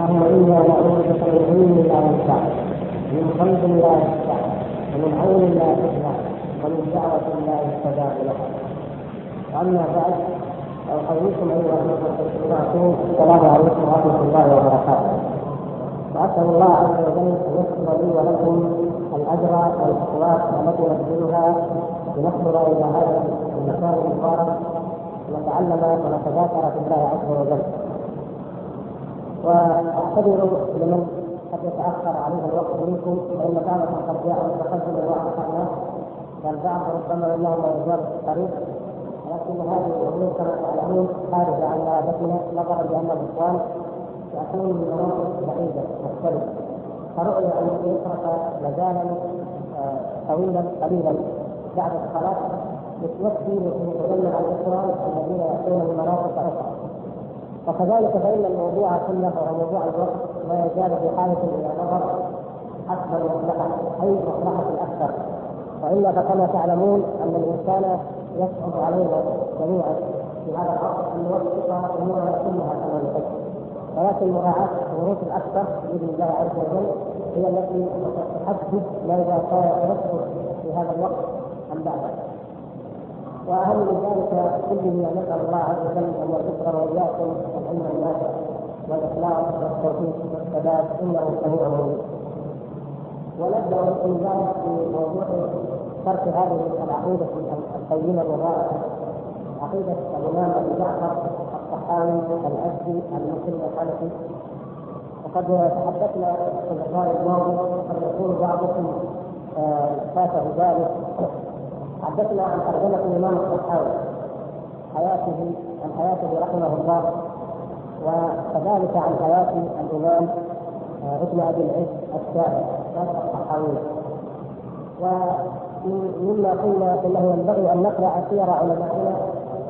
أنا نعوذ بك من لا ينفع من قلب لا يخشع ومن عين لا تخشع ومن دعوة لا يستجاب لها واما بعد احييكم أيها الأخوة السلام عليكم ورحمة الله وبركاته. وأسأل الله عز وجل أن يسر لي ولكم الأجر والاخلاق التي نبذلها لنحضر إلى هذا المكان المبارك ونتعلم ونتذاكر في الله عز وجل. واعتذر لمن قد يتأخر عليه الوقت منكم فإن بعضكم قد جاء واخرناه بل بعض ربما انه لا يزال في الطريق ولكن هذه الأمور كما تعلمون خارجه عن ارادتنا نظرا لأن الاخوان يأتون من مناطق بعيدة مختلفة. فرؤي أن يترك مجالا آه، طويلا قليلا. بعد الصلاة يتوفي ويتجمع الاخوان الذين يأتون من مناطق أخرى. وكذلك فإن الموضوع كله وهو موضوع الوقت لا يزال في حالة إلى نظر حسب المصلحه أي مصلحة أكثر. والا فكما تعلمون أن الإنسان يصعب علينا جميعا في هذا العصر أن نوفق امورنا كلها كما نحب ولكن مراعاة الظروف الأكثر بإذن الله عز وجل هي التي تحدد ماذا يصدر في هذا الوقت أم بعده وأهم من ذلك كله نسأل الله عز وجل أن يرزقنا وإياكم العلم النافع والإخلاص والتوفيق والسداد إنه سميع مجيب. ونبدأ من ذلك في موضوع ترك هذه العقيدة القيمة المباركة عقيدة الإمام ابي جعفر الصحاوي الازدي المسلم الحنفي. وقد تحدثنا في اللقاء الماضي قد يكون بعضكم آه، فاته ذلك. حدثنا عن ترجمة الإمام الصحاوي حياته عن حياته رحمه الله وكذلك عن حياة الإمام آه، ابن أبي العز الشافعي الصحاوي ومما قلنا إنه ينبغي أن نقرأ سير علمائنا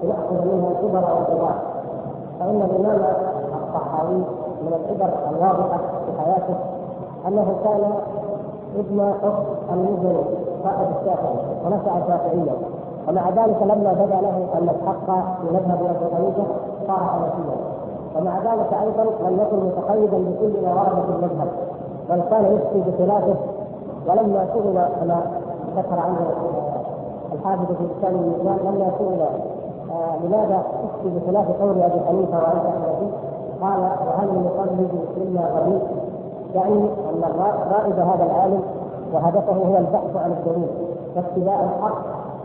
لنأخذ منها الكبر والكبار فإن الإمام الصحاوي من العبر الواضحة في حياته أنه كان ابن اخت المزني. صاحب الشافعي ونشا شافعيا ومع ذلك لما بدا له أن الحق في مذهب أبي حنيفة صار حنفيا. ومع ذلك أيضا لم يكن متقيدا بكل ما ورد في المذهب. بل كان يفتي بخلافه. ولما سئل كما ذكر عنه الحافظ في كتاب الميزان لما سئل لماذا تفتي بخلاف قول أبي حنيفة وانت حنفي قال وهل نقلد الا غريب؟ يعني أن رائد هذا العالم وهدفه هو البحث عن الدليل واتباع الحق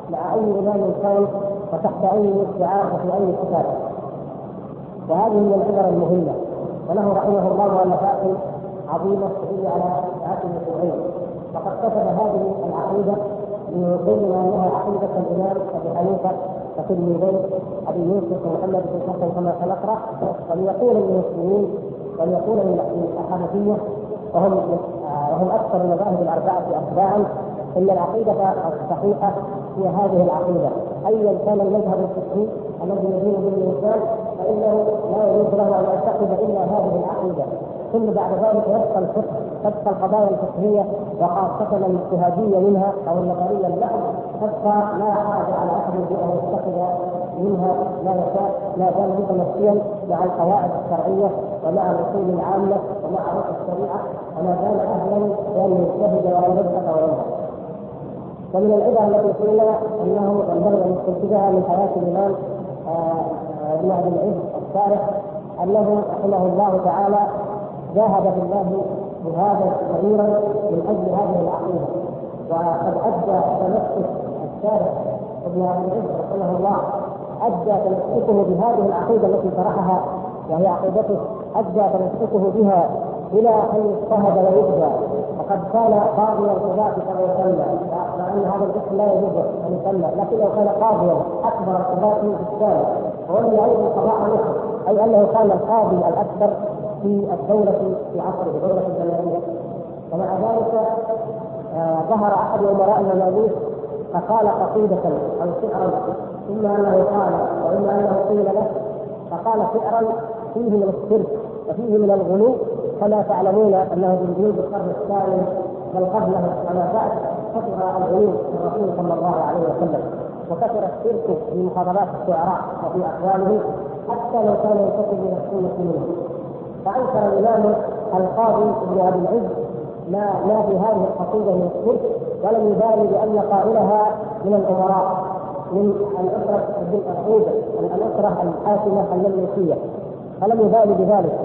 مع أي إمام كان وتحت أي ادعاء وفي أي كتاب. وهذه من العبر المهمة وله رحمه الله مؤلفات عظيمة تدل على عاقل العلم وقد كتب هذه العقيدة ليبين انها عقيدة الإمام أبي حنيفة وتلميذيه أبي يوسف ومحمد بن حسن كما سنقرأ وليقول للمسلمين وليقول للحنفيه وهم وهم أكثر المذاهب الأربعة اتباعا إن العقيدة الصحيحه هي هذه العقيدة. ايا كان المذهب الفقهي الذي يدين به الإنسان فإنه لا يجوز له أن يعتقد إلا هذه العقيدة. ثم بعد ذلك يبقى الفقه تبقى القضايا الفقهية وخاصة الاجتهادية منها أو النظرية المحض تبقى لا حاجة على أحد بان يتخذ منها ما يشاء ما دام متمشيا مع القواعد الشرعية ومع الأصول العامة ومع روح الشريعة وما دام أهلا بان يجتهد وان يبحث وينهى ومن العبر التي قيل أنه ينبغي ان نستنتجها من حياة الإمام ابن ابي العز الشارح أنه رحمه الله تعالى جاهد في الله جهادا كبيرا من أجل هذه العقيدة. وقد أدى تمسك الشارع ابن ابي العز رحمه الله أدى تمسكه بهذه العقيدة التي طرحها وهي عقيدته أدى تمسكه بها إلى أن يضطهد ويؤذى وقد كان قاضي القضاة كما يسمى ان هذا الاسم لا يجوز أن يسمى لو كان قاضيا أكبر القضاة في الإسلام وولي أيضا قضاء مصر أي أنه كان القاضي الأكبر في الدولة في عصره دولة الجماهير. ومع ذلك آه ظهر أحد أمراء المماليك فقال قصيدة أو شعرا اما أنه قال واما أنه قيل له فقال شعرا فيه من الشرك وفيه من الغلو كما تعلمون أنه في جنوب القرن الثاني بل قبله وما بعد كثر الغلو الرسول صلى الله عليه وسلم وكثر الشرك في مخاطبات الشعراء وفي أقوالهم حتى لو كان ينتسب إلى السنة منهم. فأنكر الإمام القاضي ابن أبي العز ما ما في هذه القصيدة من الشرك ولم يبالي بأن قائلها من الأمراء من الأسرة الاسره الأسرة الحاكمة المملوكيه فلم يبالي بذلك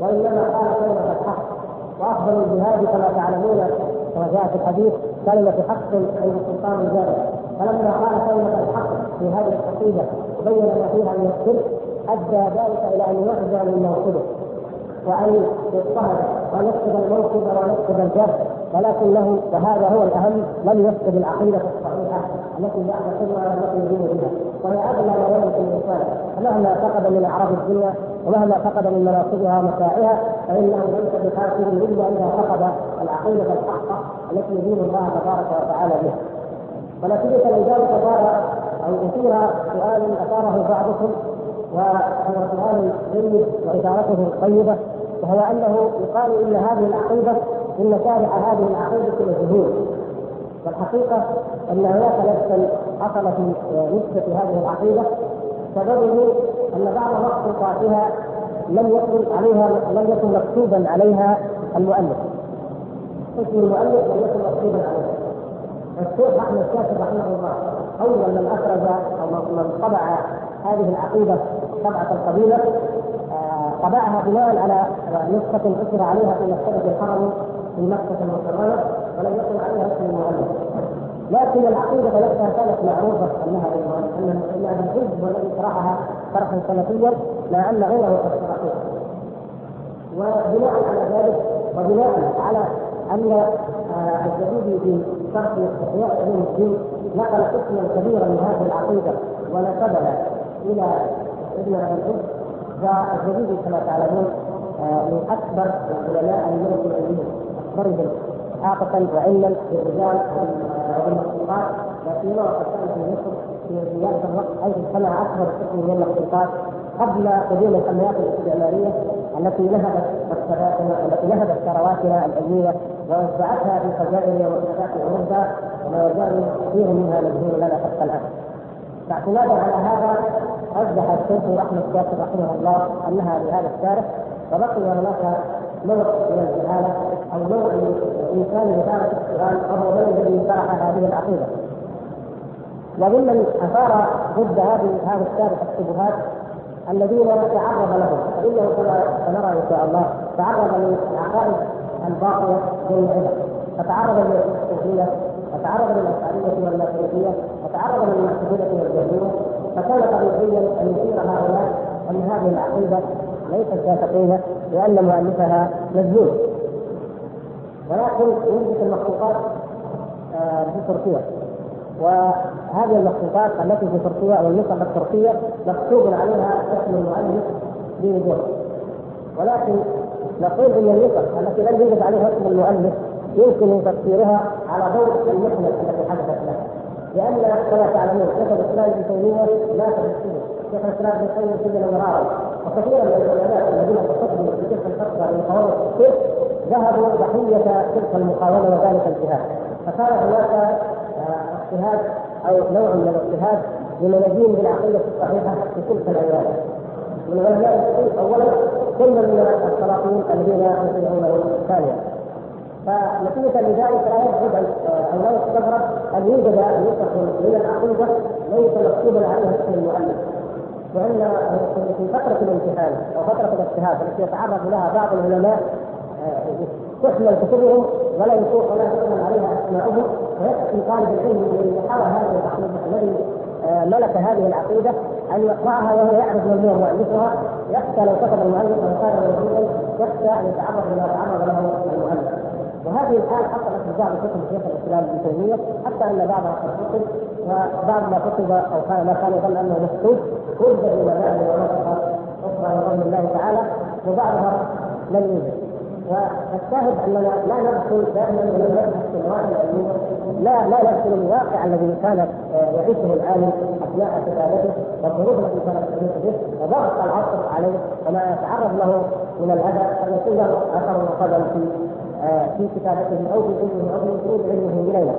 وإنما قال كلمة الحق. وأفضل الجهاد كما تعلمون كما جاء في الحديث كلمة حق عند السلطان الجاري فلما قال كلمة الحق في هذه القصيده وبين ما فيها من الشرك أدى ذلك إلى أن يخزى من موقفه. وأن يضطهد وان يفقد الموقف وان يفقد الجهل ولكنه وهذا هو الأهم لم يفقد العقيدة الصحيحة التي يعتقدها والتي يدين بها وهي اغلى ما يملك الإنسان. مهما فقد من أعراض الدنيا ومهما فقد من مناصبها ومتاعها فانه ليس بخاسر إلا إذا فقد العقيدة الحقه التي يدين الله تبارك وتعالى بها. ونتيجة لذلك صار أو اثير سؤال أثاره بعضكم وهو سؤال جيد واثارته طيبة وهو أنه يقال إن هذه العقيدة إن شارع هذه العقيدة مجهول والحقيقة أن هناك نفسا حصل في نسبة هذه العقيدة سببه أن بعض مخطوطاتها لم يكن عليها لم يكن مكتوبا عليها المؤلف. اسم المؤلف لم يكن مكتوبا عليها. الشيخ أحمد شاكر رحمه الله أول من أخرج أو من طبع هذه العقيدة طبعة القبيله طبعها بناء على نسخة اجرى عليها في مكتبه الحرم في مكة المكرمة ولم يكن عليها اسم المؤلف لكن العقيدة نفسها كانت معروفة أنها أن إن ابن الحزب والذي شرحها شرحا سلفيا مع أن غيره قد شرحوها وبناء على ذلك وبناء على أن آه، الجديد في شرح احياء علوم الدين نقل قسما كبيرا من هذه العقيدة ونسبها إلى ابن ابي الحزب فالجديد كما تعلمون آه، من أكبر العلماء المرجئيين اكبرهم إحاطة وعلما بالرجال وبالمخلوقات لا سيما وقد كان في مصر في ذلك الوقت حيث اجتمع أكبر قسم من المخلوقات قبل قدوم الحملات الاستعمارية التي نهبت مكتباتنا التي نهبت ثرواتنا العلمية ووزعتها في خزائن ومكتبات أوروبا وما يزال كثير منها مجهول لنا حتى الآن. فاعتمادا على هذا رجح الشيخ أحمد شاكر رحمه الله أنها بهذا الشارع وبقي هناك نوع من الجهاله أو نوع من الإنسان بإثارة السؤال وهو من الذي شرح هذه العقيدة. وممن أثار ضد هذه هذا الشارع الشبهات الذين تعرض لهم فإنه كما سنرى إن شاء الله تعرض للعقائد الباطلة العباد فتعرض للصوفيه وتعرض للاشعريه والماتريديه وتعرض للمعتزله والجهميه فكان طبيعيا أن يثير هؤلاء أن هذه العقيدة ليست شافقيه لأن مؤلفها مجنون ولكن يوجد المخطوطات آه، في تركيا. وهذه المخطوطات التي في تركيا أو النسخ التركية مكتوب عليها اسم المؤلف بوضوح ولكن نقول إن النسخ التي لم يوجد عليها اسم المؤلف يمكن تفسيرها على ضوء المحنة التي حدثت له. لأن كما تعلمون شيخ الإسلام ابن تيمية مات بالسجن شيخ الإسلام ابن تيمية سجن مرارا وكثيرا من العلماء الذين تصدوا في تلك الفترة لمقاومه الشرك ذهبوا ضحية تلك المقاومة وذلك الجهاد. فكان هناك آه، اجتهاد أو نوع من الاجتهاد لمنادين بالعقيده الصحيحة في تلك الأيام من علماء اولا ثم من السلاطين الذين يطيعونه ثانيا فنتيجه لذلك لا يبعد أو لا يستغرب أن يوجد نسخ من العقيده ليس مكتوبا عليها اسم المؤلف لأن في فترة الامتحان أو فترة الاجتهاد التي يتعرض لها بعض العلماء تحمل كتبهم ولا يكون ولا تحمل عليها أسماؤهم. ويكفي طالب العلم الذي حوى هذه العقيدة الذي آه، ملك هذه العقيدة أن يقرأها وهو يعرف من هو مؤلفها. يخشى لو كتب المؤلف موجودا يخشى أن يتعرض لما تعرض له. وهذه الحال حصلت في بعض كتب شيخ الإسلام ابن تيمية حتى أن بعضها قد كتب وبعض ما كتب أو كان ما كان يظن أنه مكتوب وجد إلى بعض ونسخ أخرى بفضل الله تعالى وبعضها لم يوجد والشاهد أننا لا ندخل دائما ولم نبحث في النواحي العلميه لا لا ندخل الواقع الذي كان يعيشه العالم أثناء كتابته والظروف التي كانت تحيط به وضغط العصر عليه وما يتعرض له من الاذى فيكون له أثر وقدم في آه، في كتابته أو في علمه أو في وصول علمه الينا.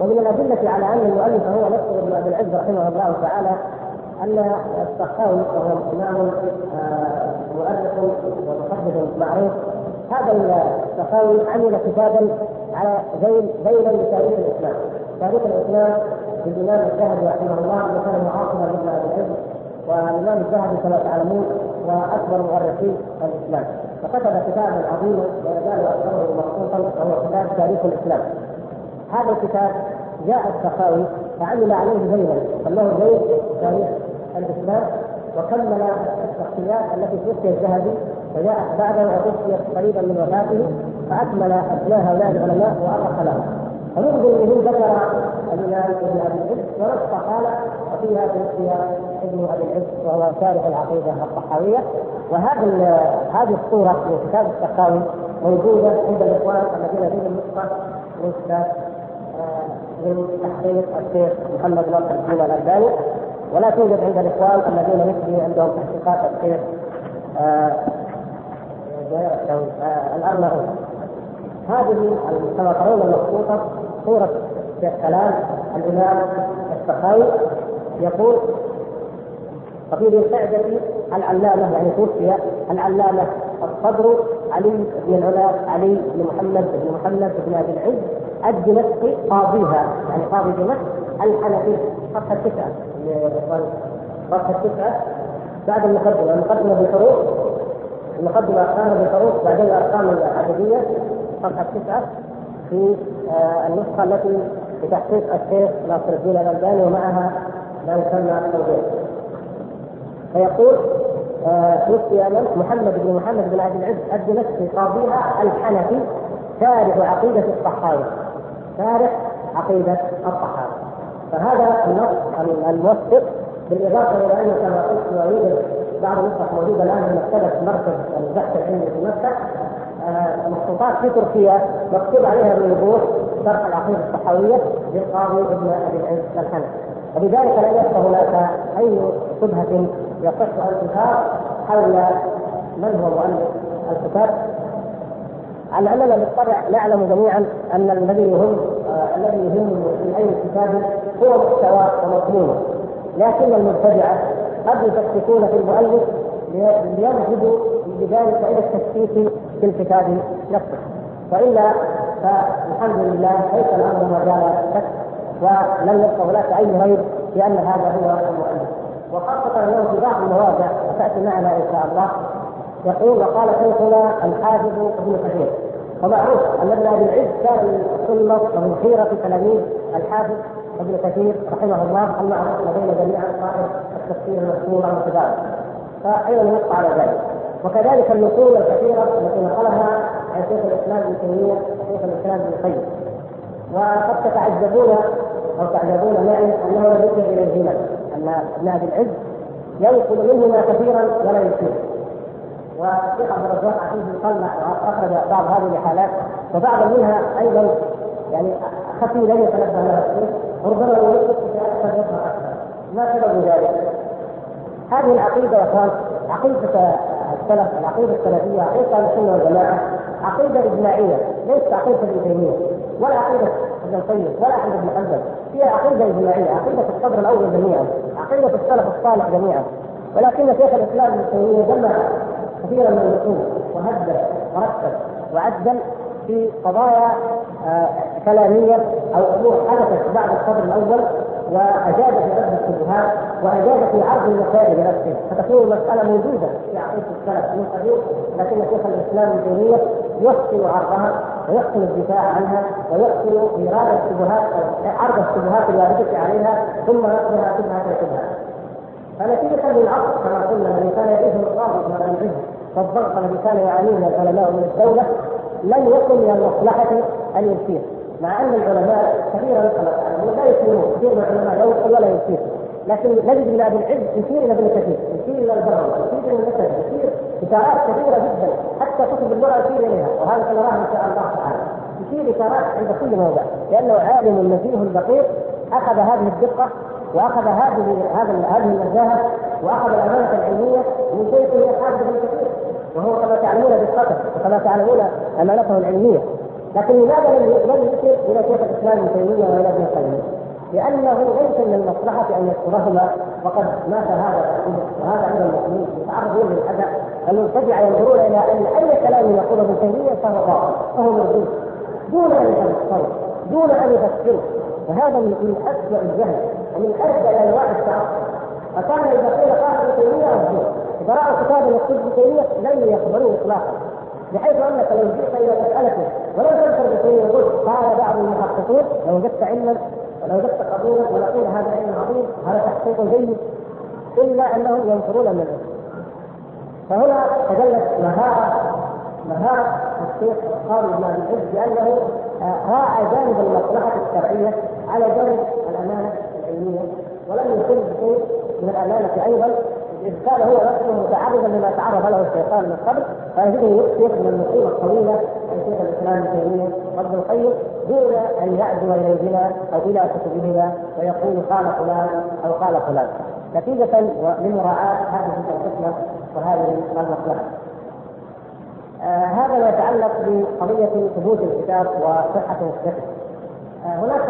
ومن الأدلة على أن المؤلف هو نفسه ابن أبي العز رحمه الله تعالى أن السخاوي وهو إمام آه، مؤرخ ومحدث معروف. هذا السخاوي عمل كتابا على ذيل ذيلا لتاريخ الإسلام. تاريخ الإسلام للإمام الذهبي رحمه الله اللي كان معاصرا لابن أبي العز والإمام الذهبي كما تعلمون وأكبر مؤرخين الإسلام. فكتب كتابا عظيما لا يزال أكثره مخصوصا وهو كتاب تاريخ الإسلام. هذا الكتاب جاء السخاوي فعمل عليه ذيلا سماه ذيل تاريخ الإسلام وكمل الشخصيات التي توفي الذهبي وجاءت بعده وتوفيت قريبا من وفاته فأكمل أبناء هؤلاء العلماء وأرخ لهم. به ذكر الإمام ابن أبي العز ونص قال وفيها توفي ابن ابي العز وهو شارح العقيدة الطحاوية. وهذه هذه الصورة من كتاب السخاوي موجودة عند الإخوان الذين لديهم من كتاب من تحقيق الشيخ محمد ناصر الدين الألباني. ولا توجد عند الإخوان الذين مثلي عندهم تحقيقات الشيخ آه، آه، الارناؤوط هذه كما ترون المخطوطه صوره كلام الإمام السخاوي يقول وفي القعدة العلامة يعني توفي العلامة الصدر علي بن العلا علي بن محمد بن محمد بن أبي العز الدمشقي قاضيها يعني قاضي دمشق الحنفي صفحة تسعة. صفحة تسعة. بعد المقدمة المقدمة بالحروف المقدمة أرقام بالحروف بعدين الأرقام العددية صفحة تسعة. في آه النسخة التي بتحقيق الشيخ ناصر الدين الألباني ومعها ما يسمى التوجيه فيقول توفي آه محمد بن محمد بن عبد العز الدمشقي قاضيها الحنفي شارح عقيدة الصحابة شارح عقيدة الصحابة فهذا النص الموثق بالإضافة إلى انه كما قلت يوجد بعض النسخ موجودة الآن في مكتبة مركز البحث العلمي في مكة. آه، مخطوطات في تركيا مكتوب عليها بوضوح شرح العقيدة الصحويه للقاضي ابن أبي العز الحنفي. وبذلك لا يبقى هناك أي شبهة يصح تثار حول من هو مؤلف الكتاب. على أننا بالطبع نعلم جميعا أن الذي يهم آه الذي يهم في أي كتاب هو محتوى ومضمونه لكن المبتدعة قد يشككون في المؤلف ليذهبوا بذلك إلى التشكيك في الكتاب نفسه. وإلا فالحمد لله ليس الأمر مجال شك. ولم يبقى هناك اي ريب بأن هذا هو المؤلف وخاصة انه في بعض المواضع وتاتي معنا إن شاء الله. يقول وقال شيخنا الحافظ ابن كثير. ومعروف أن ابن أبي العز كان من سنه ومن خيره تلاميذ الحافظ ابن كثير رحمه الله المعروف لدينا جميعا صاحب التفسير المشهور المتداول فايضا ينص على ذلك. وكذلك النصوص الكثيرة التي نقلها عن شيخ الإسلام ابن تيمية شيخ الإسلام ابن القيم وقد تتعجبون أو تعجبون معي أنه لم إلى الهمم ان ابن العز ينقل منهما كثيرا ولا يشير والشيخ عبد الرزاق عفيف طلع واخرج بعض هذه الحالات وبعض منها أيضا يعني خفي لم يتنبه لها ربما في أكثر. ما سبب ذلك؟ هذه العقيدة يا اخوان عقيدة السلف العقيدة السلفية عقيدة السنة والجماعة عقيدة إجماعية ليست عقيدة ابن تيميه ولا عقيدة ابن القيم ولا عقيدة ابن حنبل هي عقيدة إجماعية عقيدة الصدر الأول جميعا عقيدة السلف الصالح جميعا. ولكن شيخ الإسلام ابن تيمية جمع كثيرا من النصوص وهدد ورتب وعدل في قضايا آه كلامية أو امور حدثت بعد الصدر الأول. واجاد في رد الشبهات واجاد في عرض المسائل بنفسه فتكون المساله موجودة في عقيدة السلف من قديم لكن شيخ الإسلام ابن تيمية يحسن عرضها ويحسن الدفاع عنها ويحسن إيراد الشبهات عرض الشبهات الوارده عليها ثم نقلها شبهه شبهه فنتيجة للعصر كما قلنا الذي كان يعيشه القاضي من العز والضغط الذي كان يعانيه العلماء من الدولة لم يكن من المصلحة أن يشير مع أن العلماء كثيرا لا يشيرون كثير من العلماء لا يدخل ولا يشير لكن نجد من أبي العز يشير إلى ابن كثير يشير إلى البغوي يشير إلى النسب يشير إشارات كثيرة جدا. حتى كتب اللغة يشير إليها وهذا سنراه إن شاء الله تعالى. يشير إشارات عند كل موضع لأنه عالم نزيه دقيق. أخذ هذه الدقة وأخذ هذه هذا هذه النزاهه وأخذ الأمانة العلمية من شيخه الحافظ ابن كثير. وهو كما تعلمون دقته وكما تعلمون أمانته العلمية. لكن لماذا لم لم يشر إلى شيخ الإسلام ابن تيمية والى ابن القيم؟ لأنه ليس من المصلحة أن يذكرهما وقد مات هذا وهذا عند المسلمين يتعرضون للاذى المبتدع ينظرون إلى أن أي كلام يقوله ابن تيمية فهو باطل فهو مردود. دون أن يتفكروا دون أن يفكروا وهذا من اسوء الجهل ومن ارجى أنواع التعصب. فكان إذا قيل قال ابن تيمية اذا راوا كتابا يكتب ابن تيمية لن يقبلوه اطلاقا. بحيث انك لو جئت إلى مسالته ولم تذكر ابن تيميه يقول قال بعض المحققون لو وجدت علما ولو وجدت قبولا ونقول هذا علم عظيم هذا تحقيق جيد إلا أنهم ينفرون من العلم فهنا تجلت مهارة مهارة الشيخ قاضي بن أبي بأنه راعى جانب المصلحة الشرعية على جانب الأمانة العلمية ولم يكن بشيء من الأمانة أيضا. إذ كان هو نفسه متعرضا لما تعرض له الشيطان من قبل فيجده يكثر من النصوص الطويله عن شيخ الإسلام ابن تيمية وابن القيم دون أن يعدو إليهما أو إلى كتبهما ويقول قال فلان أو قال فلان نتيجة لمراعاه هذه الحكمه وهذه المصلحة. آه هذا ما يتعلق بقضية ثبوت الكتاب وصحة الفقه. آه هناك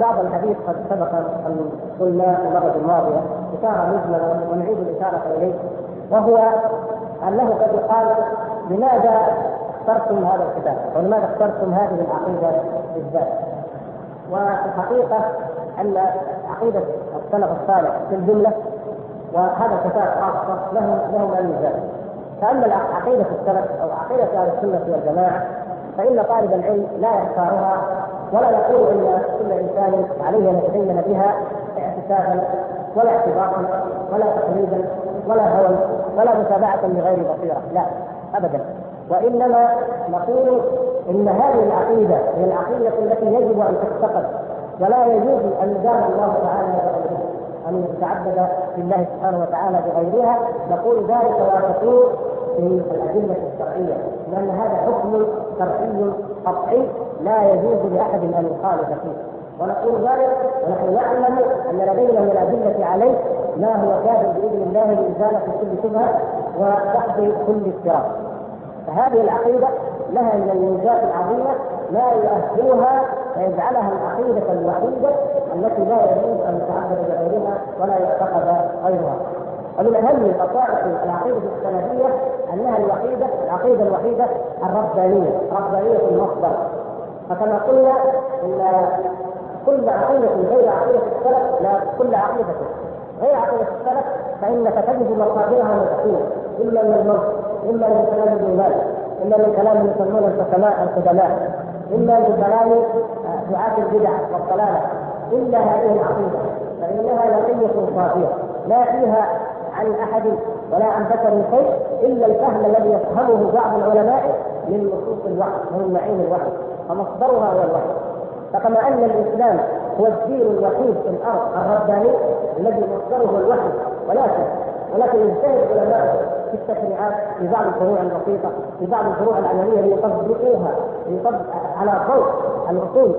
بعض الحديث قد سبق أن قلنا في المرة الماضية إشارة مجملة ونعيد الإشارة إليه وهو أنه قد يقال لماذا اخترتم هذا الكتاب؟ ولماذا اخترتم هذه العقيدة بالذات؟ وفي الحقيقة أن عقيدة السلف الصالح في الجملة وهذا الكتاب خاصه له له ما فأما عقيده السلف أو عقيدة أهل السنة والجماعة فإن طالب العلم لا يختارها ولا يقول أن كل إنسان عليه ان يتدين بها اعتكافا ولا اعتباطا ولا تقليدا ولا هوى ولا متابعة لغير بصيرة. لا ابدا. وإنما نقول إن هذه العقيدة هي العقيدة التي يجب أن تعتقد ولا يجوز أن يدار الله تعالى بغيرها أن يتعبد بالله سبحانه وتعالى بغيرها نقول ذلك واثقين في الأدلة الشرعية لأن هذا حكم شرعي قطعي لا يجوز لأحد أن يخالف فيه. ونقول ذلك ونحن نعلم أن لدينا من الأدلة عليه ما هو كافٍ بإذن الله لازاله كل شبهه ودحض كل افتراء فهذه العقيدة لها من الميزات العظيمة ما يؤهلها ويجعلها العقيدة الوحيدة التي لا يجوز أن يتعبد بغيرها ولا يعتقد غيرها. ومن أهم خصائص العقيدة السلفيه أنها الوحيدة العقيدة الوحيدة الربانية ربانية المصدر. فكما قلنا إن كل عقيدة غير عقيدة السلف لا كل عقيدة غير عقيدة السلف فإنك تجد مصادرها مدخوله اما من الموت اما من كلام مالك اما من كلام يسمون الحكماء القدماء اما من كلام دعاة البدع والضلالة. إلا هذه العقيدة فإنها نقيه صافيه لا فيها عن أحد ولا عن بشر شيء إلا الفهم الذي يفهمه بعض العلماء من نصوص الوحي ومن معين الوحي فمصدرها هو الوحي فكما أن الإسلام هو الدين الوحيد في الأرض الرباني الذي مصدره الوحي ولكن ولكن يجتهد العلماء في التشريعات في بعض الفروع البسيطة في بعض الفروع العملية ليطبقوها ليطبق على ضوء الأصول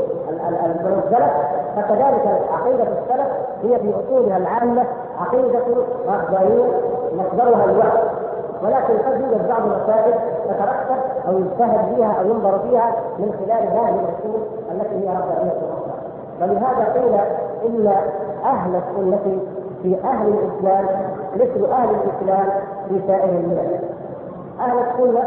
المنزلة. فكذلك عقيدة السلف هي في أصولها العامة عقيدة ربانيه مصدرها الوحي ولكن قد يوجد بعض المسائل تتركب أو يجتهد فيها أو ينظر فيها من خلال هذه الأصول التي هي ربانيه أخرى ولهذا قيل إن أهل السنة في أهل الإسلام مثل أهل الإسلام في سائر الملل. أهل السنة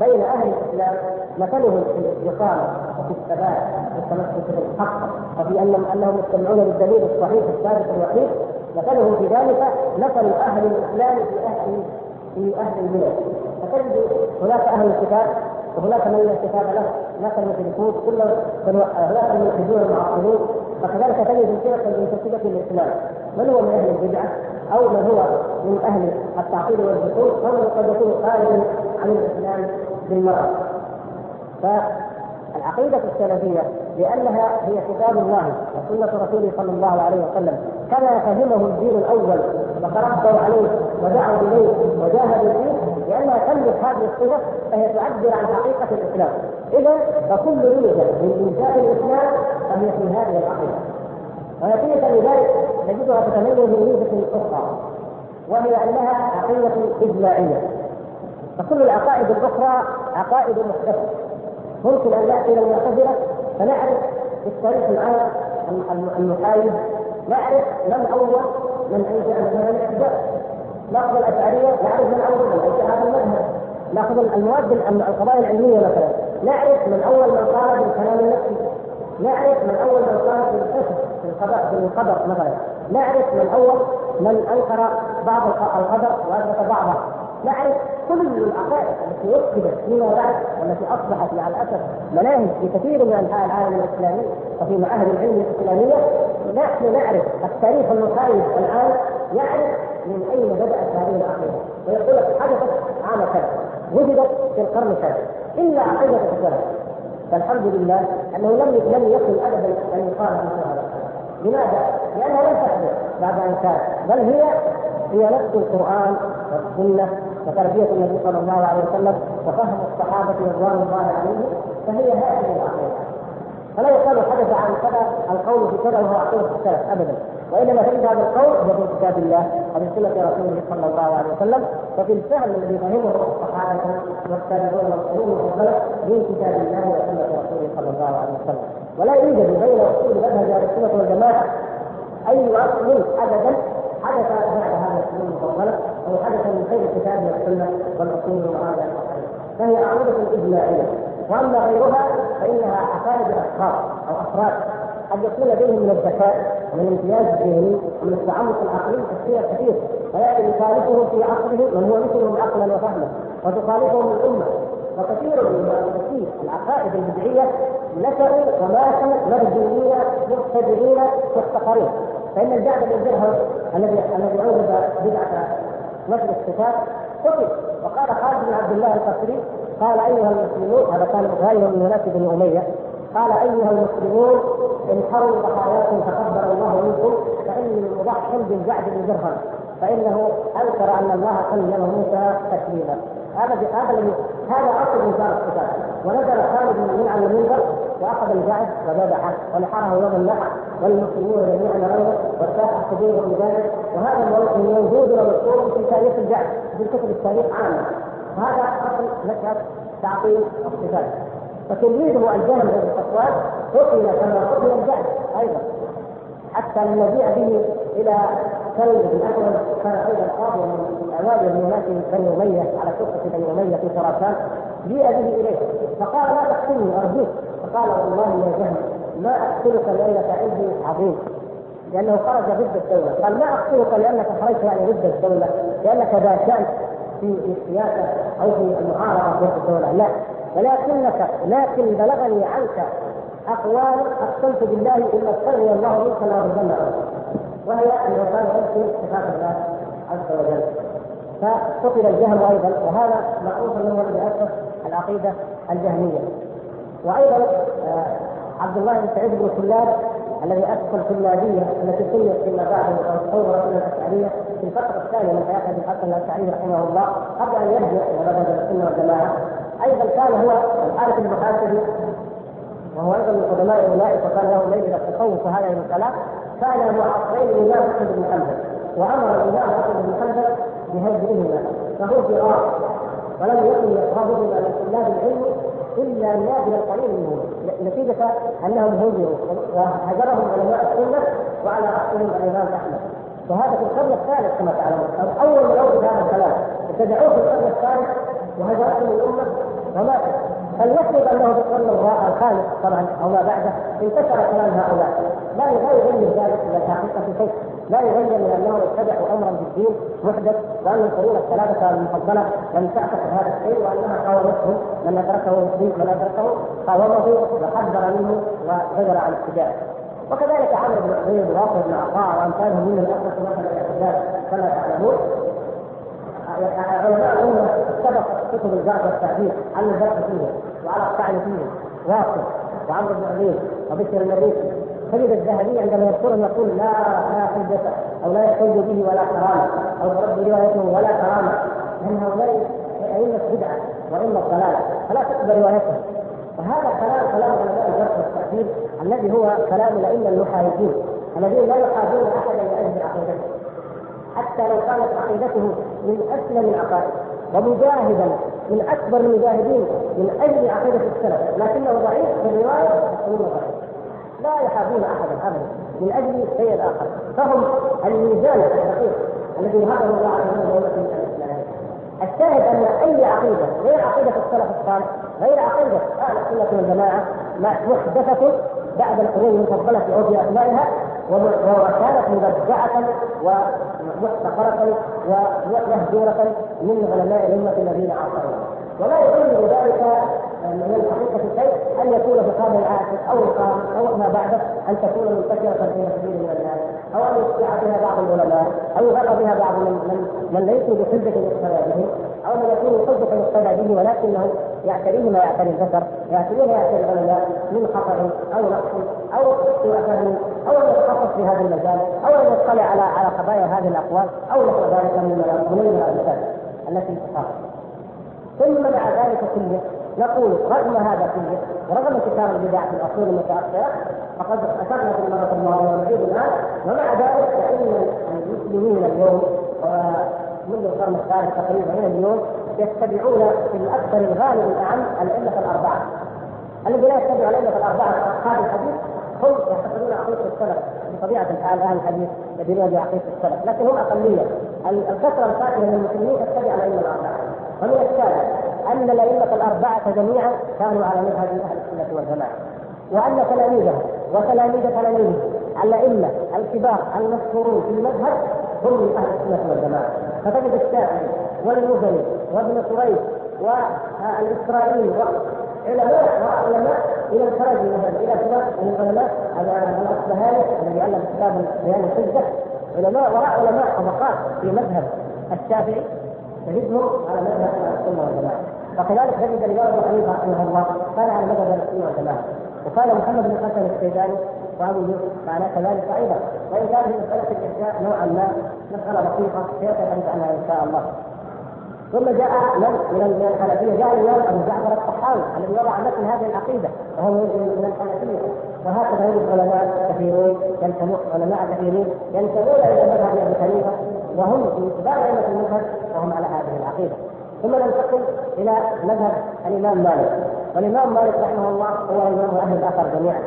بين أهل الإسلام مثلهم في الاستقامه وفي الثبات والتمسك بالحق وفي انهم أنهم يستمعون للدليل الصحيح الثابت الوحيد مثلهم في ذلك مثل أهل الإسلام في أهل في أهل الملل فتجد هناك أهل الكتاب وهناك من لا كتاب له هناك المشركون كلهم هناك الملحدون المعاصرون فكذلك تجد الفرق المنتسبه للاسلام من هو من أهل البدعة؟ أو من هو من أهل التعطيل والجحود ومن قد يكون خارجا عن الإسلام بالمرأة؟ فالعقيدة السلفية لأنها هي كتاب الله وسنة رسوله صلى الله عليه وسلم. كما فهمه الدين الأول وتربوا عليه ودعوا إليه وجاهدوا فيه لأنها تملك هذه الصفة فهي تعبر عن حقيقة الإسلام. إذا فكل ميزة من ميزات الإسلام فهي في هذه العقيدة؟ ونتيجة لذلك نجدها تتميز بميزة أخرى وهي أنها عقيدة إجماعية. فكل العقائد الأخرى عقائد محدثة ممكن أن نأتي إلى المعتزلة فنعرف بالطريق العام المحايد نعرف من أول من انشا مثلا الاحداث ناخذ الأشعرية نعرف من أول من انشا هذا المذهب. ناخذ المواد القضايا العلمية مثلا. نعرف من أول من قال بالكلام النفسي. نعرف من أول من قال بالحسن في القدر في القدر مثلا. نعرف من أول من أنكر بعض القدر وأثبت بعضه. نعرف كل العقائد التي وكلت فيما بعد والتي أصبحت مع الأسف مناهج في كثير من أنحاء العالم الإسلامي وفي معاهد العلم الإسلامية. نحن نعرف التاريخ المخالف الآن يعرف من أين بدأت هذه العقيدة. ويقول لك حدثت عام كذا وجدت في القرن كذا إلا عقيدة السلف. فالحمد لله أنه لم لم يكن أبدا ان يقال مثل هذا لماذا؟ لانها لم تحدث بعد أن كانت بل هي هي نفس القرآن والسنة وتربية النبي صلى الله عليه وسلم وفهم الصحابة رضوان الله عليهم فهي هذه العقيدة. فلا يقال حدث عن كذا القول في كذا وهو عقيدة السلف ابدا. وإنما تجد هذا القول هو في كتاب الله وفي سنة رسوله صلى الله عليه وسلم وفي الفهم الذي فهمه الصحابة والتابعون والقرون المفضله من كتاب الله وسنة رسوله صلى الله عليه وسلم. ولا يوجد بين أصول مذهب أهل السنة والجماعة أي اصل ابدا حدث بعد هذا السنة المفضلة أو حدث من خير الكتاب والسنة والأصول والمعامله فهي عقيده إجماعية. وأما غيرها فإنها عقائد اشخاص أو أفراد. قد يكون لديهم من الذكاء ومن الامتياز الذهني ومن التعمق العقلي الشيء كثير. فيأتي يخالفه في عقله من هو مثلهم عقلا وفهما وتخالفهم الأمة. وكثير من المؤسسين العقائد البدعيه نشأوا وماتوا مرجوين مبتدعين محتقرين فإن الجعد بن درهم الذي الذي أوجد بدعة نشر الصفات قتل. وقال خالد بن عبد الله القصري قال أيها المسلمون هذا كان غير من مناسب بن أمية قال أيها المسلمون انحروا ضحاياكم تقبل الله منكم فإني مضحي بالجعد بن درهم فإنه أنكر أن الله كلم موسى تكليما هذا هذا هذا أصل انكار الصفات. ونزل خالد من على المنبر وأخذ الجعد وذبحه ونحره يوم النحر والمسلمون جميعا رأوا وارتاح صدورهم بذلك وهذا موجود ومذكور في تاريخ الجعد في كتب التاريخ عامه وهذا أصل نشأة تعطيل الصفات. فتلميذه الجهم بن صفوان قتل كما قتل الجعد أيضا. حتى لما جيء به إلى بن اسود كان أيضا قاضيا من اوائل مناسب بني أمية على سلطه بني أمية في خراسان جيء به إليه. فقال لا تقتلني أرجوك. فقال والله يا جهم ما أقتلك لانك عندي عظيم. لأنه خرج ضد الدولة. قال ما أقتلك لأنك خرجت يعني ضد الدولة لأنك ذا شان في السياسة أو في المعارضة ضد الدولة. لا. ولكنك لكن بلغني عنك أقوال أقسمت بالله ان استغني الله منك لاردن وهي انه كان يذكر صفات الله عز وجل. فقتل الجهم أيضا وهذا معروف انه الذي اسس العقيدة الجهمية. وأيضا آه، عبد الله بن سعيد بن كلاب الذي اسس الكلابيه التي سميت فيما بعد الثوره الاشعريه في الفترة الثانية من حياه ابي الحسن الاشعري رحمه الله قبل أن يرجع إلى مذهب السنة والجماعة. أيضا كان هو الحارث المحاسبي وهو أيضا من قدماء أولئك وكان له ليلة التصوف وهذه المسالات كان معاصرين الامام احمد بن حنبل وأمر الامام احمد بن حنبل بهجرهما فهو في غار ولم يكن يقربهما من طلاب العلم إلا نادر القليل منهم. نتيجة أنهم هجروا وهجرهم علماء السنة وعلى راسهم الإمام أحمد. وهذا في القرن الثالث كما تعلمون. اول من اوجد هذا الكلام. ابتدعوه في القرن الثالث وهجرتهم الأمة وماتوا. فليفرض أنه في القرن الخامس طبعا أو ما بعده. انتشر كلام هؤلاء. لا لا يغير ذلك إلى الحقيقة شيء. لا يغير من انهم اتبعوا امرا في الدين محدث وأن القرون الثلاثة المفضلة لم تعتقد هذا الشيء وأنها قاومته من أدركه مسلم من أدركه قاومه وحذر منه وزجر عن اتباعه. وكذلك عمرو بن عبيد واصل بن عطاء وامثالهم من الاسس مثلا الاعتزال كما تعلمون. علماء الأمة سبق كتب الجرح والتعديل على الجرح فيه وعلى الطعن فيه واصل وعمرو بن عبيد وبشر المريسي تجد الذهبي عندما يذكرهم يقول لا لا حجة أو لا يحتج به ولا كرامة أو ترد روايته ولا كرامة لأن هؤلاء أئمة بدعة وأئمة ضلالة فلا تقبل روايتهم وهذا كلام كلام علماء الجرح والتعديل الذي هو كلام الأئمة المحايدين الذين لا يحاجون أحدا لاجل عقيدته. حتى لو كانت عقيدته من أسلم العقائد ومجاهدا من أكبر المجاهدين من أجل عقيدة السلف لكنه ضعيف في الرواية يقولون ضعيف لا يحابون أحدا ابدا من أجل الشيء الآخر فهم الميزان الدقيق الذي هدم الله عز وجل الشاهد أن أي عقيدة غير عقيدة السلف الصالح غير عقيدة أهل السنة والجماعة محدثة بعد القرون المفضلة في عود أسمائها وكانت مبدعة ومحتقرة ومهجوره من علماء الأمة الذين عاصروها ولا يغير ذلك من الحقيقة شيء أن يكون في القرن العاشر أو القرن أو ما بعده أن تكون منتشرة في كثير من الناس أو أن يشيع بها بعض العلماء أو يغر بها بعض من من, من ليسوا بحجة يقتدى بهم أو من يكون حجة يقتدى به ولكنه يعتريه ما يعتري البشر يعتريه ما يعتري العلماء من خطأ أو نقص أو سوء فهم أو أن يتخصص في هذا المجال أو أن يطلع على على قضايا هذه الأقوال أو نحو ذلك من من الأمثال التي تقام ثم مع ذلك كله نقول رغم هذا كله ورغم انتشار البدع في الأصول المتأخرة فقد اشرنا في المره الماضيه ونعيد الآن. ومع ذلك فإن المسلمين اليوم منذ القرن الثالث تقريبا إلى اليوم يتبعون في الأكثر الغالب الأعم الأئمة الأربعة. الذي لا يتبع الأئمة الأربعة أصحاب الحديث هم يعتقدون عقيدة السلف بطبيعة الحال أهل الحديث يدينون بعقيدة السلف لكن هم أقلية. الكثرة الفاتحه من المسلمين تتبع الأئمة الأربعة. ومن الثالث ان الأئمة الأربعة جميعا كانوا على مذهب أهل السنة والجماعة. وأن تلاميذهم وتلاميذ تلاميذهم الأئمة الكبار المشهورون في المذهب هم من أهل السنة والجماعة. فتجد الشافعي والمزني وابن قريش والإسرائيلي علماء وعلماء إلى الفرج مثلا إلى كبار من العلماء الاصبهاني الذي الف كتاب بيان الحجة. علماء وراء علماء طبقات في مذهب الشافعي تجدهم على مذهب السنة والجماعة. وكذلك تجد الامام ابو حنيفه رحمه الله كان على مذهب السنة والجماعه وكان محمد بن حسن الشيباني وابو يوسف كان كذلك أيضا وإن كان في مسألة الارجاء نوعا ما مسألة بسيطة سيأتي الحديث عنها إن شاء الله. ثم جاء من من الحنفيه جاء الامام أبو جعفر الطحاوي الذي وضع مثل هذه العقيدة وهو من الحنفيه وهكذا يوجد علماء كثيرون ينتمون علماء كثيرين ينتمون إلى مذهب أبي حنيفة وهم من كبار أئمة المذهب وهم على هذه العقيدة. ثم ننتقل إلى مذهب الإمام مالك. والإمام مالك رحمه الله هو إمام أهل الأثر جميعا.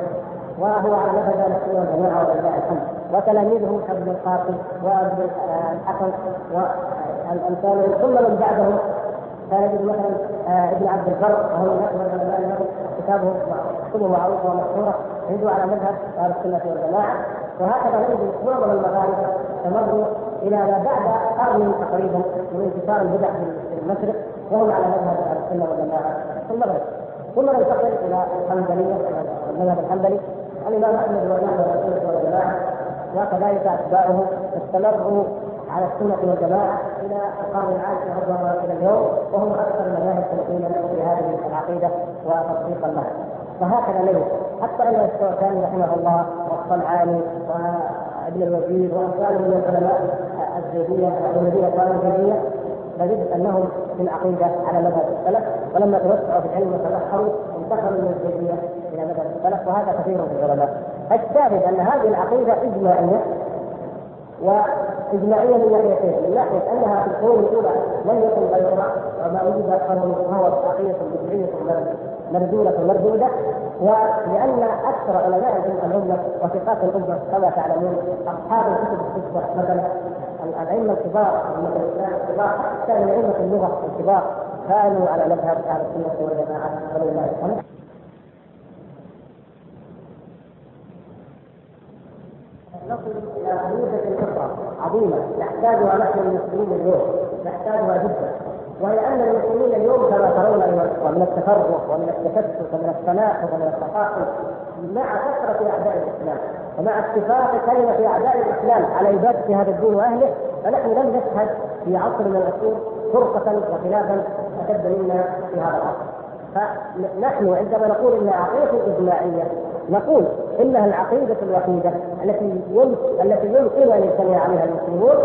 وهو على مذهب السنة والجماعة ولله الحمد. وتلاميذه كابن القاسم وابن الحسن والامثال ثم من بعدهم فنجد مثلا آه، ابن عبد البر وهو من أكبر العلماء كتابه كتبه معروفه ومشهورة. يجب على مذهب أهل السنة والجماعة. وهكذا نجد معظم المغاربة تمروا إلى ما بعد قرن تقريبا من انتشار البدع في المشرق وهم على مذهب السنة والجماعه في المغرب ثم ننتقل إلى الحنبليه المذهب الحنبلي الإمام أحمد والامام السنة والجماعه وكذلك أتباعه استمروا على السنة والجماعة إلى القرن العاشر الله إلى اليوم وهم أكثر المذاهب تمكينا في هذه العقيدة وتطبيقا لها وهكذا نجد حتى أن الشوكاني رحمه الله والصنعاني وابن الوزير وامثالهم من العلماء الزيدية الذين كانوا الزيدية نجد انهم في العقيدة على مذهب السلف ولما توسعوا في العلم وتبحروا انتقلوا من الزيديه إلى مذهب السلف وهذا كثير في العلماء. الشاهد أن هذه العقيدة إجماعية وإجماعية من ناحيتين، من ناحية أنها في القرون الأولى لم يكن غيرها وما وجد فهو عقيده بدعيه مردودة مردودة ولأن أكثر علماء الأمة وثقات الأمة كما تعلمون أصحاب الكتب الستة مثلا الأئمة الكبار أئمة الإسلام الكبار حتى من أئمة اللغة الكبار كانوا على مذهب أهل السنة والجماعة ولله الحمد نصل إلى نموذج أخرى عظيمة نحتاجها نحن المسلمين اليوم نحتاجها جدا. وهي أن المسلمين اليوم كما ترون ايها من التفرق ومن التكتل ومن التناقض ومن التقاطع مع كثرة أعداء الإسلام. ومع اتفاق كلمة أعداء الإسلام على عباده هذا الدين وأهله فنحن لم نشهد في عصر من العصور فرقة وخلافا أشد منا في هذا العصر. فنحن عندما نقول انها عقيده اجماعيه نقول إنها العقيدة الوحيدة التي يمكن التي يمكن أن يجتمع عليها المسلمون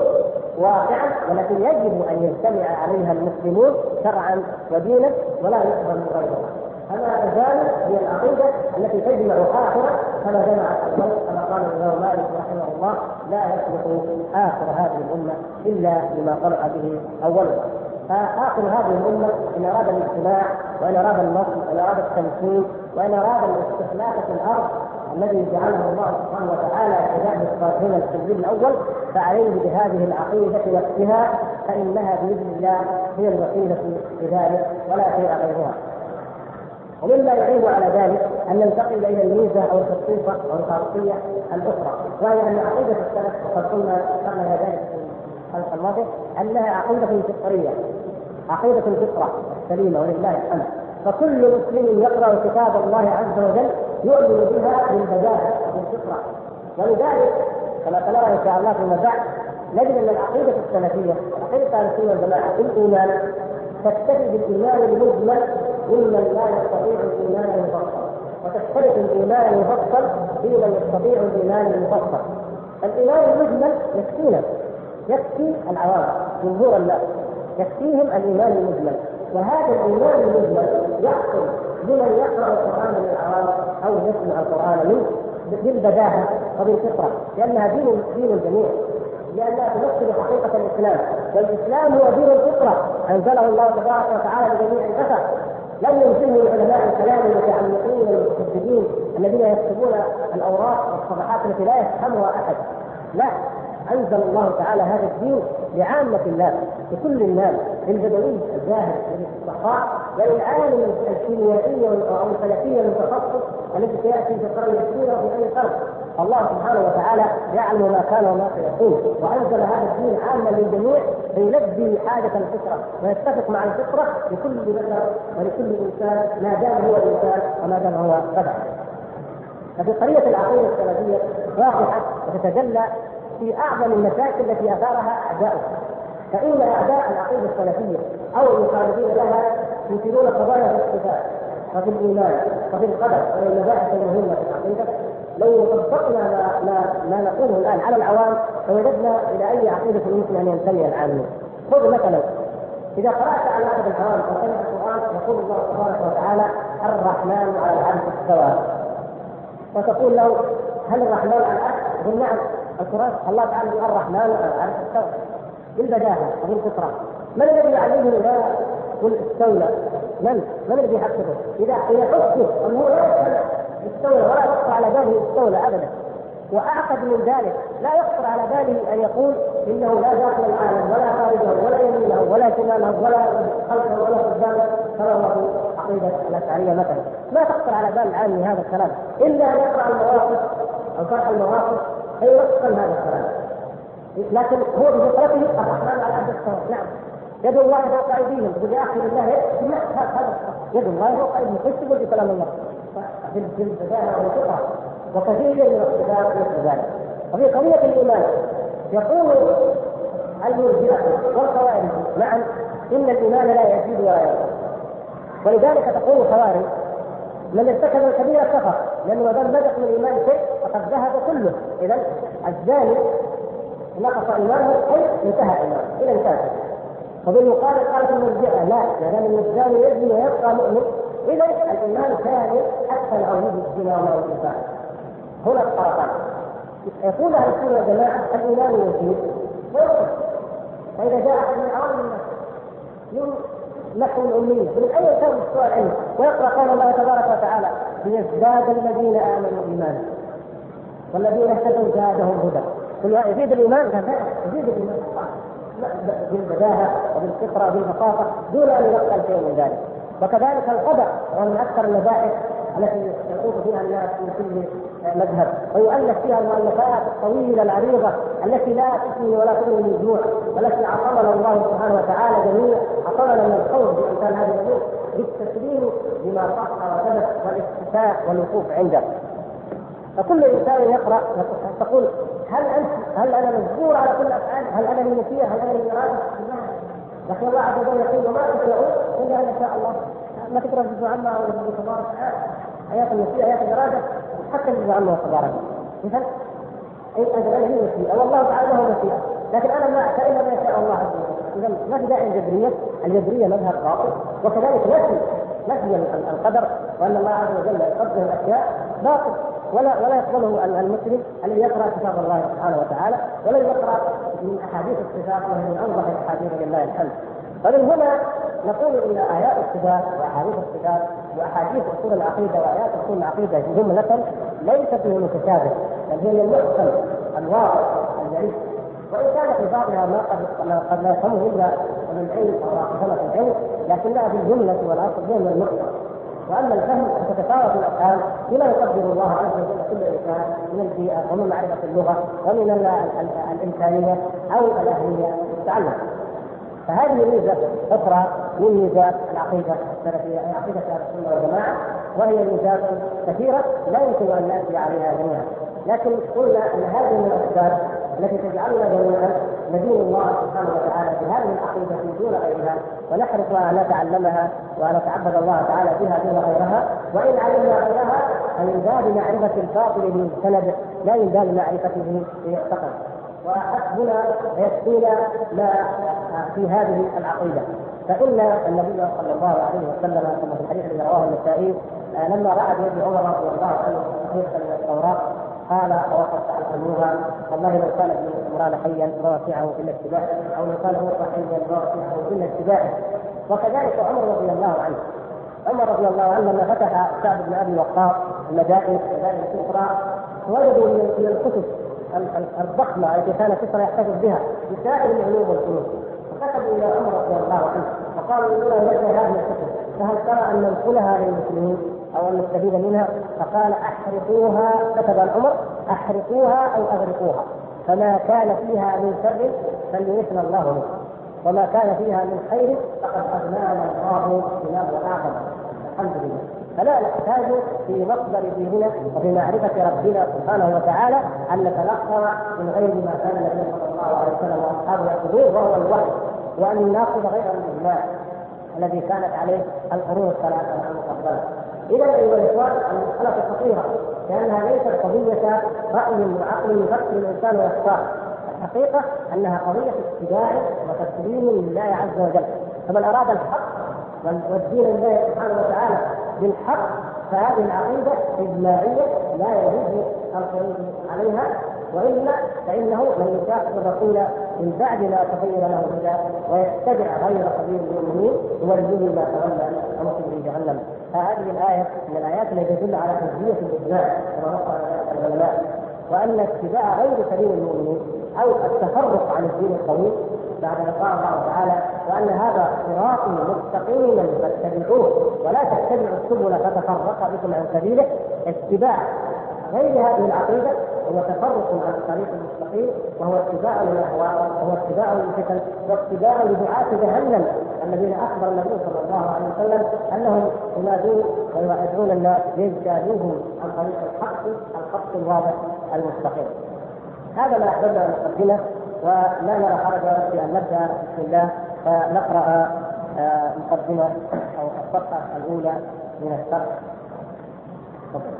واقعا والتي يجب أن يجتمع عليها المسلمون شرعا ودينا ولا يقبل غيرها. فما تزال هي العقيدة التي تجمع اخره كما جمعت الأول كما قال الإمام مالك رحمه الله لا يصلح آخر هذه الأمة إلا بما طلع به اولها فآخر هذه الأمة إن أراد الاجتماع وإن أراد النصر وإن أراد التمكين وإن أراد الاستخلاف في الأرض الذي جعله الله سبحانه وتعالى عباده الصالحين في الجيل الأول فعليه بهذه العقيدة نفسها فإنها بإذن الله هي الوسيلة لذلك ولا شيء غيرها. ومما يعين على ذلك أن ننتقل إلى الميزة أو الخصيصة أو الخاصيه الأخرى وهي أن عقيدة السلف وقد قلنا ذكرنا ذلك في الحلقة الماضيه أنها عقيدة فطرية عقيدة الفطره السليمه ولله الحمد. فكل مسلم يقرأ كتاب الله عز وجل يؤمن بها بالبداهه بالفطره ولذلك كما سنرى إن شاء الله فيما بعد نجد أن العقيدة السلفية عقيدة أهل السنة والجماعة في الإيمان تكتفي بالإيمان المجمل ممن لا يستطيع الإيمان المفصل. وتختلف الإيمان المفصل في من يستطيع الإيمان المفصل. الإيمان المجمل يكفينا. يكفي العوام جمهور الناس. يكفيهم الإيمان المجمل. وهذا الإيمان المجمل يحصل لمن يقرأ القرآن من العوام أو يسمع القرآن منه بالبداهه وبالفطره لأنها دين دين الجميع. لأنها تمثل حقيقة الإسلام. والإسلام هو دين الفطرة. أنزله الله تبارك وتعالى لجميع البشر لم ينزله علماء الكلام المتعمقين المحدثين الذين يكتبون الأوراق والصفحات التي لا يفهمها أحد. لا. أنزل الله تعالى هذا الدين لعامة الناس لكل الناس للبدوي الجاهل للاستحقاق وللعالم الكيميائي أو الفلكي المتخصص الذي سيأتي في القرن العشرين في أي قرن. الله سبحانه وتعالى يعلم ما كان وما سيكون. وأنزل هذا الدين عاما للجميع ليلبي حاجة الفطرة ويتفق مع الفطرة لكل بشر ولكل إنسان ما دام هو إنسان وما دام هو بشر ففي قضيه العقيدة السلفية واضحه وتتجلى في أعظم المشاكل التي أثارها اعداؤها فإن أعداء العقيدة السلفية أو المخالفين لها يثيرون قضايا في الصفات وفي الإيمان وفي القدر وهي المباحث المهمة في العقيدة. لو طبقنا ما, ما, ما نقوله الآن على العوام فوجدنا إلى أي عقيدة يمكن أن ينتمي العامون خذ مثلا إذا قرأت على احد العوام أو سمع القرآن يقول الله تبارك وتعالى الرحمن على العرش استوى وتقول له هل الرحمن على العرش؟ يقول نعم القران الله تعالى الرحمن على العرش استوى بالبداهه وبالفطره من الذي يعلمه لا؟ قل استولى. من؟ من الذي يحققه؟ إذا إذا حقق انه لا استولى ولا يخطر على باله استولى ابدا. وأعقد من ذلك. لا يخطر على باله أن يقول إنه لا داخل العالم ولا خارجه ولا يمينه ولا شماله ولا خلفه ولا قدامه. كما هو في الأشعرية مثلا. ما تخطر على بال العالم هذا الكلام. إلا أن يقرأ المواقف أو شرح المواقف فيوصل هذا الكلام لكن هو بفطرته الرحمن على عبد السماء نعم. يد الله فوق أيديهم. تقول يا أخي بالله هذا يد الله فوق أيديهم. إيش تقول في كلام الله؟ في البدايه والفطره وكثير من الصفات مثل ذلك وفي قضية الإيمان. يقول المرجئة والخوارج معا إن الإيمان لا يزيد ولا ينقص. ولذلك تقول الخوارج من ارتكب الكبيره كفر. لأنه ما دام بدأ من الايمان شيء فقد ذهب كله. اذا الزاني نقص إيمانه أي انتهى إيمانه. إلى انتهى. وبالمقابل قالت المرجئه لا ما دام الزاني يزني ويبقى مؤمن. اذا الإيمان كامل حتى يجي الزنا وما الإنسان. هنا الطرفان. يقول أهل السنة والجماعه الإيمان يزيد وينقص فإذا جاء أحد من عوام الناس نحو الأمية. من أي كان مستوى العلم ويقرأ قول الله تبارك وتعالى ليزداد الذين آمنوا إيمانا. والذين اهتدوا زادهم هدى. كل يزيد الإيمان؟ يزيد الإيمان. بالبداهة وبالفطرة وبالبساطة دون أن ينقل شيء من ذلك. وكذلك القدر وهو من أكثر المباحث التي يطوف فيها الناس من كل مذهب ويؤلف فيها المؤلفات الطويلة العريضة التي لا تثني ولا تغني من جوع والتي عصمنا الله سبحانه وتعالى جميعا عصمنا من الخوف بامثال هذه الأمور بالتسليم بما صح وثبت والاستفاء والوقوف عنده فكل إنسان يقرأ تقول هل أنت هل أنا مجبور على كل أفعال؟ هل أنا من هل أنا من إرادة؟ لكن الله عز وجل يقول وما تشاءون إلا أن ما جزء عما أو تبارك ايات المشيئه ايات الاراده حتى جزء عما تبارك. مثلا أي أجل هي المشيئه والله تعالى له مشيئه لكن أنا ما فإلا ما يشاء الله عز وجل. اذا ما في داعي الجبريه الجبرية مذهب باطل. وكذلك نفي نفي القدر. وأن الله عز وجل يقدر الأشياء باطل. ولا ولا يقبله المسلم الذي يقرأ كتاب الله سبحانه وتعالى. ولن يقرأ من أحاديث الصفات وهي من انظف الاحاديث لله الحمد. فمن هنا نقول إن آيات الصفات وأحاديث الصفات وأحاديث أصول العقيدة وآيات أصول العقيدة جمله ليست من المتشابه بل هي من المحكم الواضح الجليل وإن كان في بعضها ما قد ما قد لا يفهمه إلا من العلم أو راقبه العلم لكنها في الجملة والأصل هي من المحكم وأما الفهم فتتفاوت الافهام بما يقدر الله عز وجل كل إنسان من البيئة ومن معرفة اللغة ومن الامكانيه أو الأهلية. تعلم. فهذه ميزه أخرى من ميزات العقيدة السلفية عقيدة أهل السنة والجماعة وهي ميزات كثيرة لا يمكن أن نأتي عليها جميعا. لكن قلنا أن هذه من الاسباب التي تجعلنا جميعا ندين الله سبحانه وتعالى بهذه العقيدة دون غيرها ونحرص أن نتعلمها وأن نتعبد الله تعالى بها دون غيرها. وإن علمنا غيرها فمن باب معرفة الباطل بمستنده لا من باب معرفته بمعتقد وحسبنا ويكفينا ما في هذه العقيدة. فإن النبي صلى الله عليه وسلم كما في الحديث الذي رواه النسائي لما رأى بيد عمر رضي الله عنه صحيفه من التوراة قال وقد تعلموها والله لو كان ابن عمران حيا ما وسعه الا اتباعه أو لو كان هو حيا ما وسعه الا اتباعه. وكذلك عمر رضي الله عنه. عمر رضي الله عنه لما فتح سعد بن أبي وقاص المدائن المدائن الاخرى وجدوا من الكتب الضخمة التي كان كسرى يحتفظ بها بسائر العلوم والفنون. فكتبوا إلى عمر رضي الله عنه وقالوا لنا نجد هذه الكتب فهل ترى أن ننقلها للمسلمين أو أن نستفيد منها؟ فقال أحرقوها كتب العمر أحرقوها أو أغرقوها. فما كان فيها من شر فليثنى الله منه. وما كان فيها من خير فقد أغنانا الله بما اعظم الحمد لله. فلا نحتاج في مصدر ديننا وفي معرفة ربنا سبحانه وتعالى أن نتلقى من غير ما كان النبي صلى الله عليه وسلم وأصحابه يأخذون وهو الوحي. وأن نأخذ غير الإجماع الذي كانت عليه القرون الثلاثة المفضلة إذا أيها الإخوان المسألة خطيرة لأنها ليست قضية رأي وعقل يفكر الإنسان ويختار. الحقيقة أنها قضية اتباع وتسليم لله عز وجل. فمن أراد الحق والدين لله سبحانه وتعالى بالحق فهذه العقيدة إجماعية لا يجوز الخروج عليها وإلا فإنه من يشاق الرسول من بعد ما تبين له الهدى ويتبع غير سبيل المؤمنين يوليه ما تولى ونصب جهنم. فهذه الآية من الآيات التي تدل على حجيه الإجماع كما نص العلماء وأن اتباع غير سبيل المؤمنين أو التفرق عن الدين القويم بعد أن قال الله تعالى وأن هذا صراطي مستقيما فاتبعوه. ولا تتبعوا السبل فتفرق بكم عن سبيله. اتباع غير هذه العقيدة هو تفرق عن الطريق المستقيم وهو اتباع للاهواء وهو اتباع للفتن واتباع لدعاة جهنم. الذين أخبر النبي صلى الله عليه وسلم أنهم ينادون ويوعدون الناس ليجتازوهم عن طريق الحق الخط الواضح المستقيم. هذا ما أحببنا أن نقدمه. ولا نرى حرجا في أن نبدأ بسم الله فنقرأ آه، مقدمة أو الصفحة الأولى من الشرح. تفضل.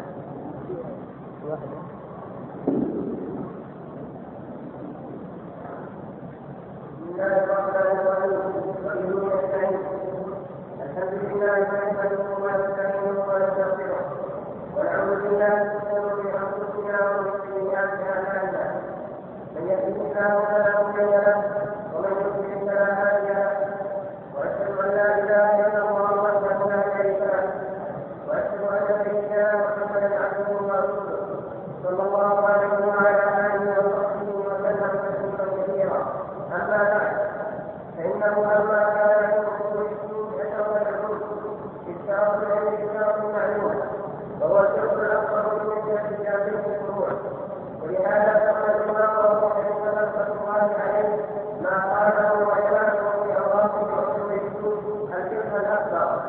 الحمد لله نحمده ونستعينه ونستغفره ونعوذ بالله من شرور أنفسنا ومن سيئات أعمالنا الله ومن يضلل فلا هادي له وأشهد أن لا إله إلا الله وحده لا شريك له واشهد ان سيدنا محمدا عبده ورسوله صلى الله عليه وعلى اله وصحبه وسلم تسليما كثيرا اما بعد فانه لما كان يقول يشرب العلوم اشتراط العلم اشتراط معلوم وهو الشرط الاكبر من جهه الجابر في الفروع ولهذا فقد الامام ابو حنيفه رحمه الله عليه ما قاله علماء في اوراق اصول الدين الفقه الاكبر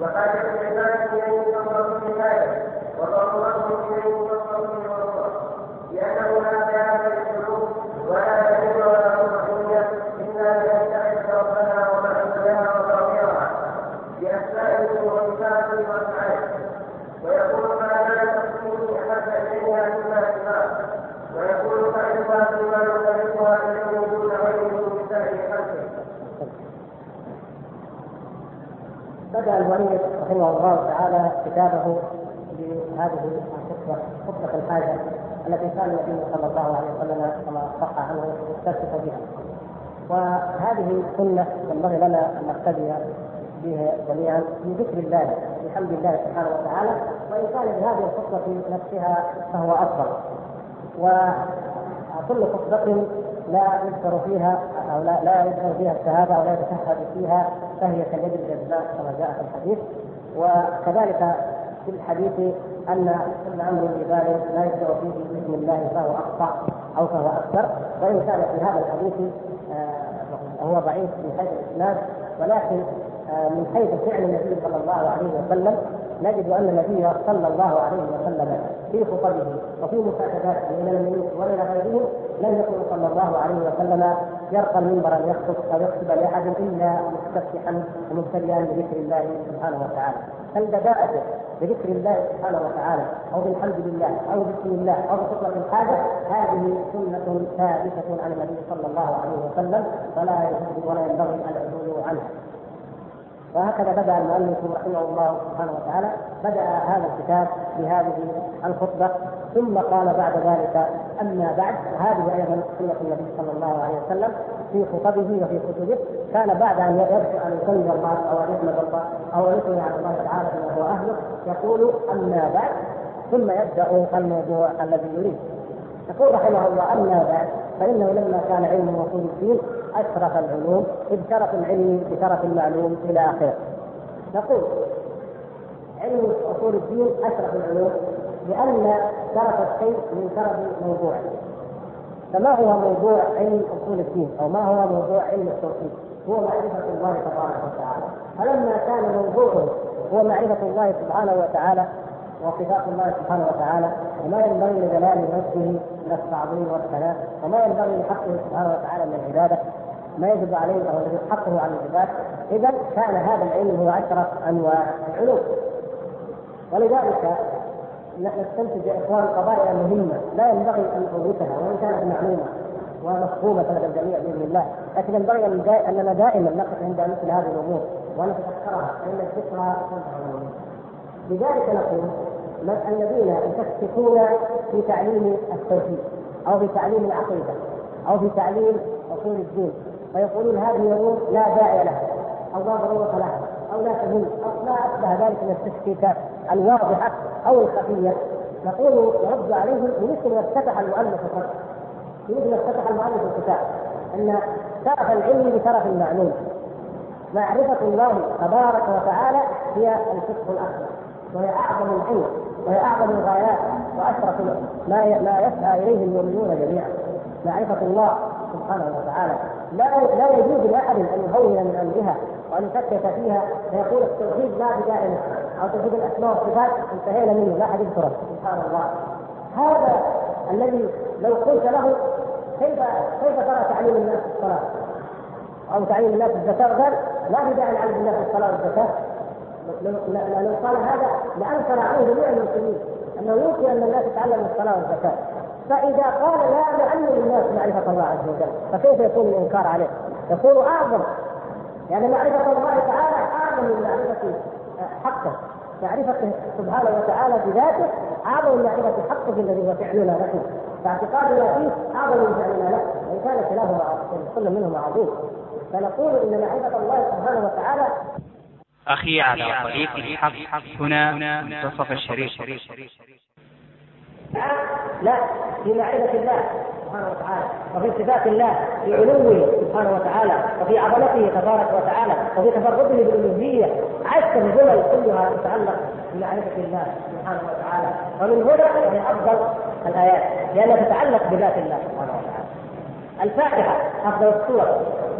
وحاجه العباد اليه نظره لذلك وضرورته اليه نظره لضروره لأنه لا بيان للقلوب ولا دليل ولا طمأنينة إلا بأن تعرف ربنا ومعبودها وظاهرها بأسمائه وصفاته وأفعاله ويكون ما لا تقسيم أحب إليها مما سواه ويكون فعلها فيما يقربها إليه دون غيره من سائر خلقه بدا المؤلف رحمه الله تعالى كتابه بهذه الخطبه خطبه الحاجة التي كان النبي صلى الله عليه وسلم كما صح عنه يستفتح بها وهذه سنه ينبغي لنا أن نقتدي بها جميعا في ذكر الله بحمد الله سبحانه وتعالى وإن كان بهذه الخطبة نفسها فهو أفضل. وكل خطبة لا يذكر فيها أو لا لا يذكر فيها الشهادة أو لا يتشهد فيها فهي كاليد الجزاء كما جاء في الحديث. وكذلك في الحديث أن كل أمر ببال لا يبدا فيه بسم الله فهو أخطأ أو فهو أكثر. وإن كان في هذا الحديث هو ضعيف من حيث الإسناد ولكن آه، من حيث فعل النبي صلى الله عليه وسلم نجد أن النبي صلى الله عليه وسلم في خطبه وفي مكاتباته إلى الملوك والى غيرهم لم يكن صلى الله عليه وسلم يرقى المنبر أن يخطب أو يخطب لأحد إلا مستفتحا ومبتدئا بذكر الله سبحانه وتعالى. فالبداءة بذكر الله سبحانه وتعالى أو بالحمد لله أو بسم الله أو بخطبه الحاجة؟ هذه سنة ثابتة عن النبي صلى الله عليه وسلم فلا يجوز ولا ينبغي العدول عنها. وهكذا بدأ المؤلف رحمه الله سبحانه وتعالى بدأ هذا الكتاب بهذه الخطبة ثم قال بعد ذلك أما بعد هذه أيضا سنة النبي صلى الله عليه وسلم في خطبه وفي كتبه. كان بعد أن يبدا أن يكلم الله أو أن يحمد الله أو أن يثني على الله تعالى بما هو أهله يقول أما بعد ثم يبدأ الموضوع الذي يريد. يقول رحمه الله أما بعد فإنه لما كان علم اصول الدين أشرف العلوم اذ شرف العلم بشرف المعلوم إلى آخره. نقول علم اصول الدين أشرف العلوم لأن شرف الشيء من شرف موضوعه. فما هو موضوع علم اصول الدين أو ما هو موضوع علم التوحيد؟ هو معرفة الله تبارك وتعالى. فلما كان موضوعه هو معرفة الله سبحانه وتعالى وصفات الله سبحانه وتعالى وما ينبغي لجلال من التعظيم والثناء وما ينبغي لحقه سبحانه وتعالى من العبادة. ما يجب عليه أو حقه على العباد إذا كان هذا العلم هو أشرف أنواع العلوم. ولذلك نستنتج يا إخوان قضايا مهمة. لا ينبغي أن نفوتها وإن كانت معلومة ومفهومة لدى الجميع بإذن الله، لكن ينبغي أننا دائما نقف عند مثل هذه الأمور ونتذكرها فإن الذكرى تنفع لذلك نقول الذين يشككون في تعليم التوحيد أو في تعليم العقيدة أو في تعليم أصول الدين فيقولون هذه امور لا داعي لها أو لا ضرورة لها أو لا تهم أو ما أشبه ذلك من التشكيكات الواضحة أو الخفية. نقول نرد عليهم بمثل ما افتتح المؤلف الرد بمثل ما افتتح المؤلف الكتاب أن شرف العلم بشرف المعلوم. معرفة الله تبارك وتعالى هي الفقه الأكبر. وهي أعظم العلم وهي أعظم الغايات وأشرف ما ما يسعى إليه المؤمنون جميعا. معرفة الله سبحانه وتعالى. لا لا يجوز لأحد أن يهون من أمرها وأن يشكك فيها. فيقول التوحيد لا بداعي أو توحيد الأسماء والصفات انتهينا منه. لا أحد يذكره. سبحان الله. هذا الذي لو قلت له كيف كيف ترى تعليم الناس الصلاة؟ أو تعليم الناس الزكاة؟ قال لا بداعي لعلم الناس الصلاة والزكاة. لو قال هذا لأنكر عليه جميع المسلمين أنه يمكن أن الناس يتعلموا الصلاة والزكاة. فإذا قال لا نعلم الناس معرفة الله عز وجل. فكيف يكون الإنكار عليه؟ يكون اعظم يعني معرفة الله تعالى اعظم من معرفة حقه. معرفته سبحانه وتعالى بذاته اعظم من معرفة حقه الذي هو فعلنا له. فاعتقادنا فيه اعظم من فعلنا له. وان كان كلاهما كل منهما عظيم. فنقول إن معرفة الله سبحانه وتعالى أخي على طريق الحق. هنا منتصف الشريط. لا في معرفة الله سبحانه وتعالى وفي صفات الله في علوه سبحانه وتعالى وفي عظمته تبارك وتعالى وفي تفرده بالألوهية. عشر جمل كلها تتعلق بمعرفة الله سبحانه وتعالى. ومن هنا هي أفضل الآيات لأنها تتعلق بذات الله سبحانه وتعالى. الفاتحة أفضل السور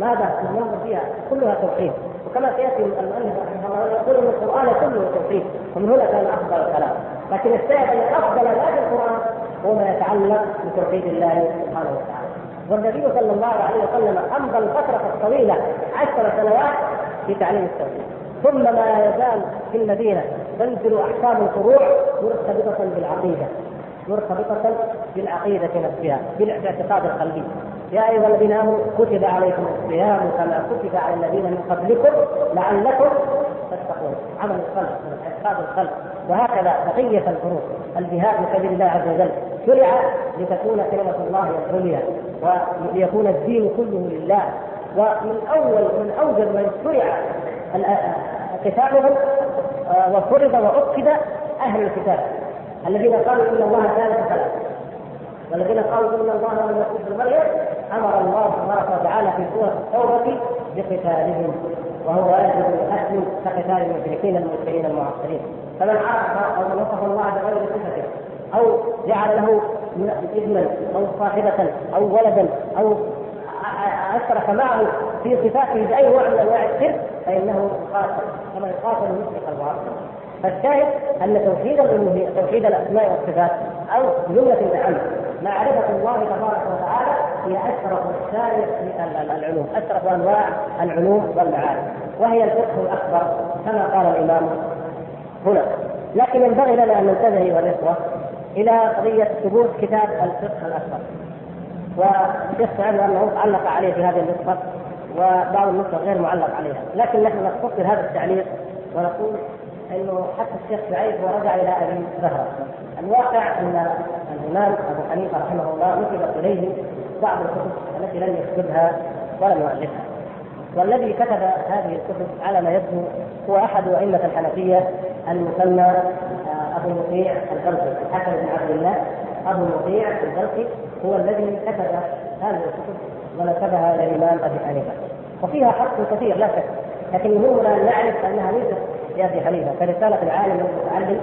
ماذا؟ ننظر فيها. كلها توحيد. وكما سيأتي المؤلف رحمه الله يقول إن القرآن كله توحيد ومن هنا كان أفضل الكلام. لكن الشاهد أن أفضل ما في القرآن هو ما يتعلق بتوحيد الله سبحانه وتعالى. والنبي صلى الله عليه وسلم أمضى الفترة الطويلة عشر سنوات في تعليم التوحيد. ثم ما يزال في المدينة تنزل أحكام الفروع مرتبطة بالعقيدة مرتبطة بالعقيدة نفسها بالاعتقاد القلبي. يا أيها الذين آمنوا كتب عليكم الصيام كما كتب على الذين من قبلكم لعلكم تتقون. عمل من اعتقاد القلب وهكذا بقية الفروض الجهاد في سبيل الله عز وجل. شرع لتكون كلمة الله العليا وليكون الدين كله لله. ومن أول من أوجب من شرع قتالهم آه، وفرض وعقد أهل الكتاب. الذين قالوا إن الله ثالث ثلاثة والذين قالوا إن الله المسيح ابن مريم أمر الله تبارك وتعالى في سورة التوبة بقتالهم وهو واجب الاصل كقتال المشركين المسلمين المعاصرين. فمن عرف أو من وصف الله بغير صفته أو جعل له ابنا أو صاحبة أو ولدا أو اشرك معه في صفاته بأي نوع من أنواع الشرك فإنه يقاتل كما يقاتل المشرك الباطل فالشاهد أن توحيد الالوهيه توحيد الأسماء والصفات أو جملة العلم معرفه الله تبارك وتعالى هي أشرف وسائل العلوم. أشرف أنواع العلوم والمعارف وهي الفقه الأكبر كما قال الإمام هنا. لكن ينبغي لنا أن ننتبه ايها الاخوه إلى قضية ثبوت كتاب الفقه الأكبر. والشيخ سعد أنه علق عليه في هذه النسخه وبعض النسخ غير معلق عليها. لكن نحن نختصر هذا التعليق ونقول إنه حتى الشيخ سعيد ورجع إلى أبي زهره الواقع أن الإمام أبو حنيفة رحمه الله نسبت إليه بعض الكتب التي لم يكتبها ولم يؤلفها والذي كتب هذه الكتب على ما يبدو هو أحد أئمة الحنفية المسمى آه، أبو المطيع البلخي الحسن بن عبد الله. أبو المطيع البلخي هو الذي كتب هذه الكتب ونسبها إلى الإمام أبي حنيفة. وفيها حق كثير لا شك. لكن يهمنا ان نعرف أنها ليست لابي حنيفة كرسالة العالم المتعلم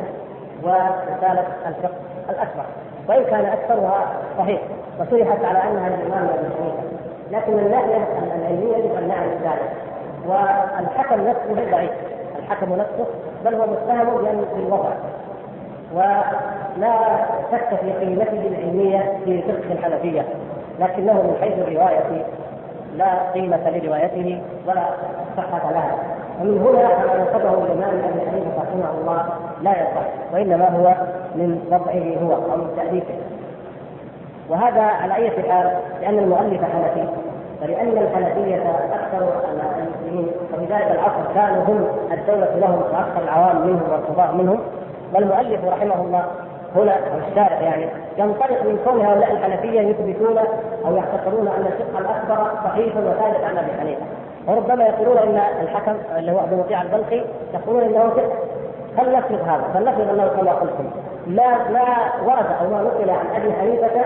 ورسالة الفقه الأكبر. وإن كان أكثرها صحيح وشرحت على أنها للامام ابي حنيفه لكن من الناحيه العلمية يجب ان نعرف ذلك والحكم نفسه ضعيف. الحكم نفسه بل هو متهم بالوضع ولا شك في قيمته العلمية في فقه الحنفية. لكنه من حيث الرواية لا قيمة لروايته ولا صحة لها. ومن هنا ما نسبه الإمام ابي حنيفه رحمه الله لا يصح وإنما هو من وضعه هو أو من تأليفه. وهذا على أي حال؟ لأن المؤلف حنفي. فلأن الحنفية أكثر المسلمين وفي ذلك العصر كانوا هم الدولة لهم وأكثر العوام منهم والقضاء منهم. والمؤلف رحمه الله هنا الشارع يعني ينطلق من كون هؤلاء الحنفية يثبتون أو يعتقدون أن الفقه الأكبر صحيح وثابت عن أبي حنيفة. وربما يقولون إن الحكم اللي هو أبو مطيع البلخي يقولون إنه فقه. فلنفرض هذا فلنفرض أنه كما قلتم لا ما ورد أو ما نقل عن أبي حنيفة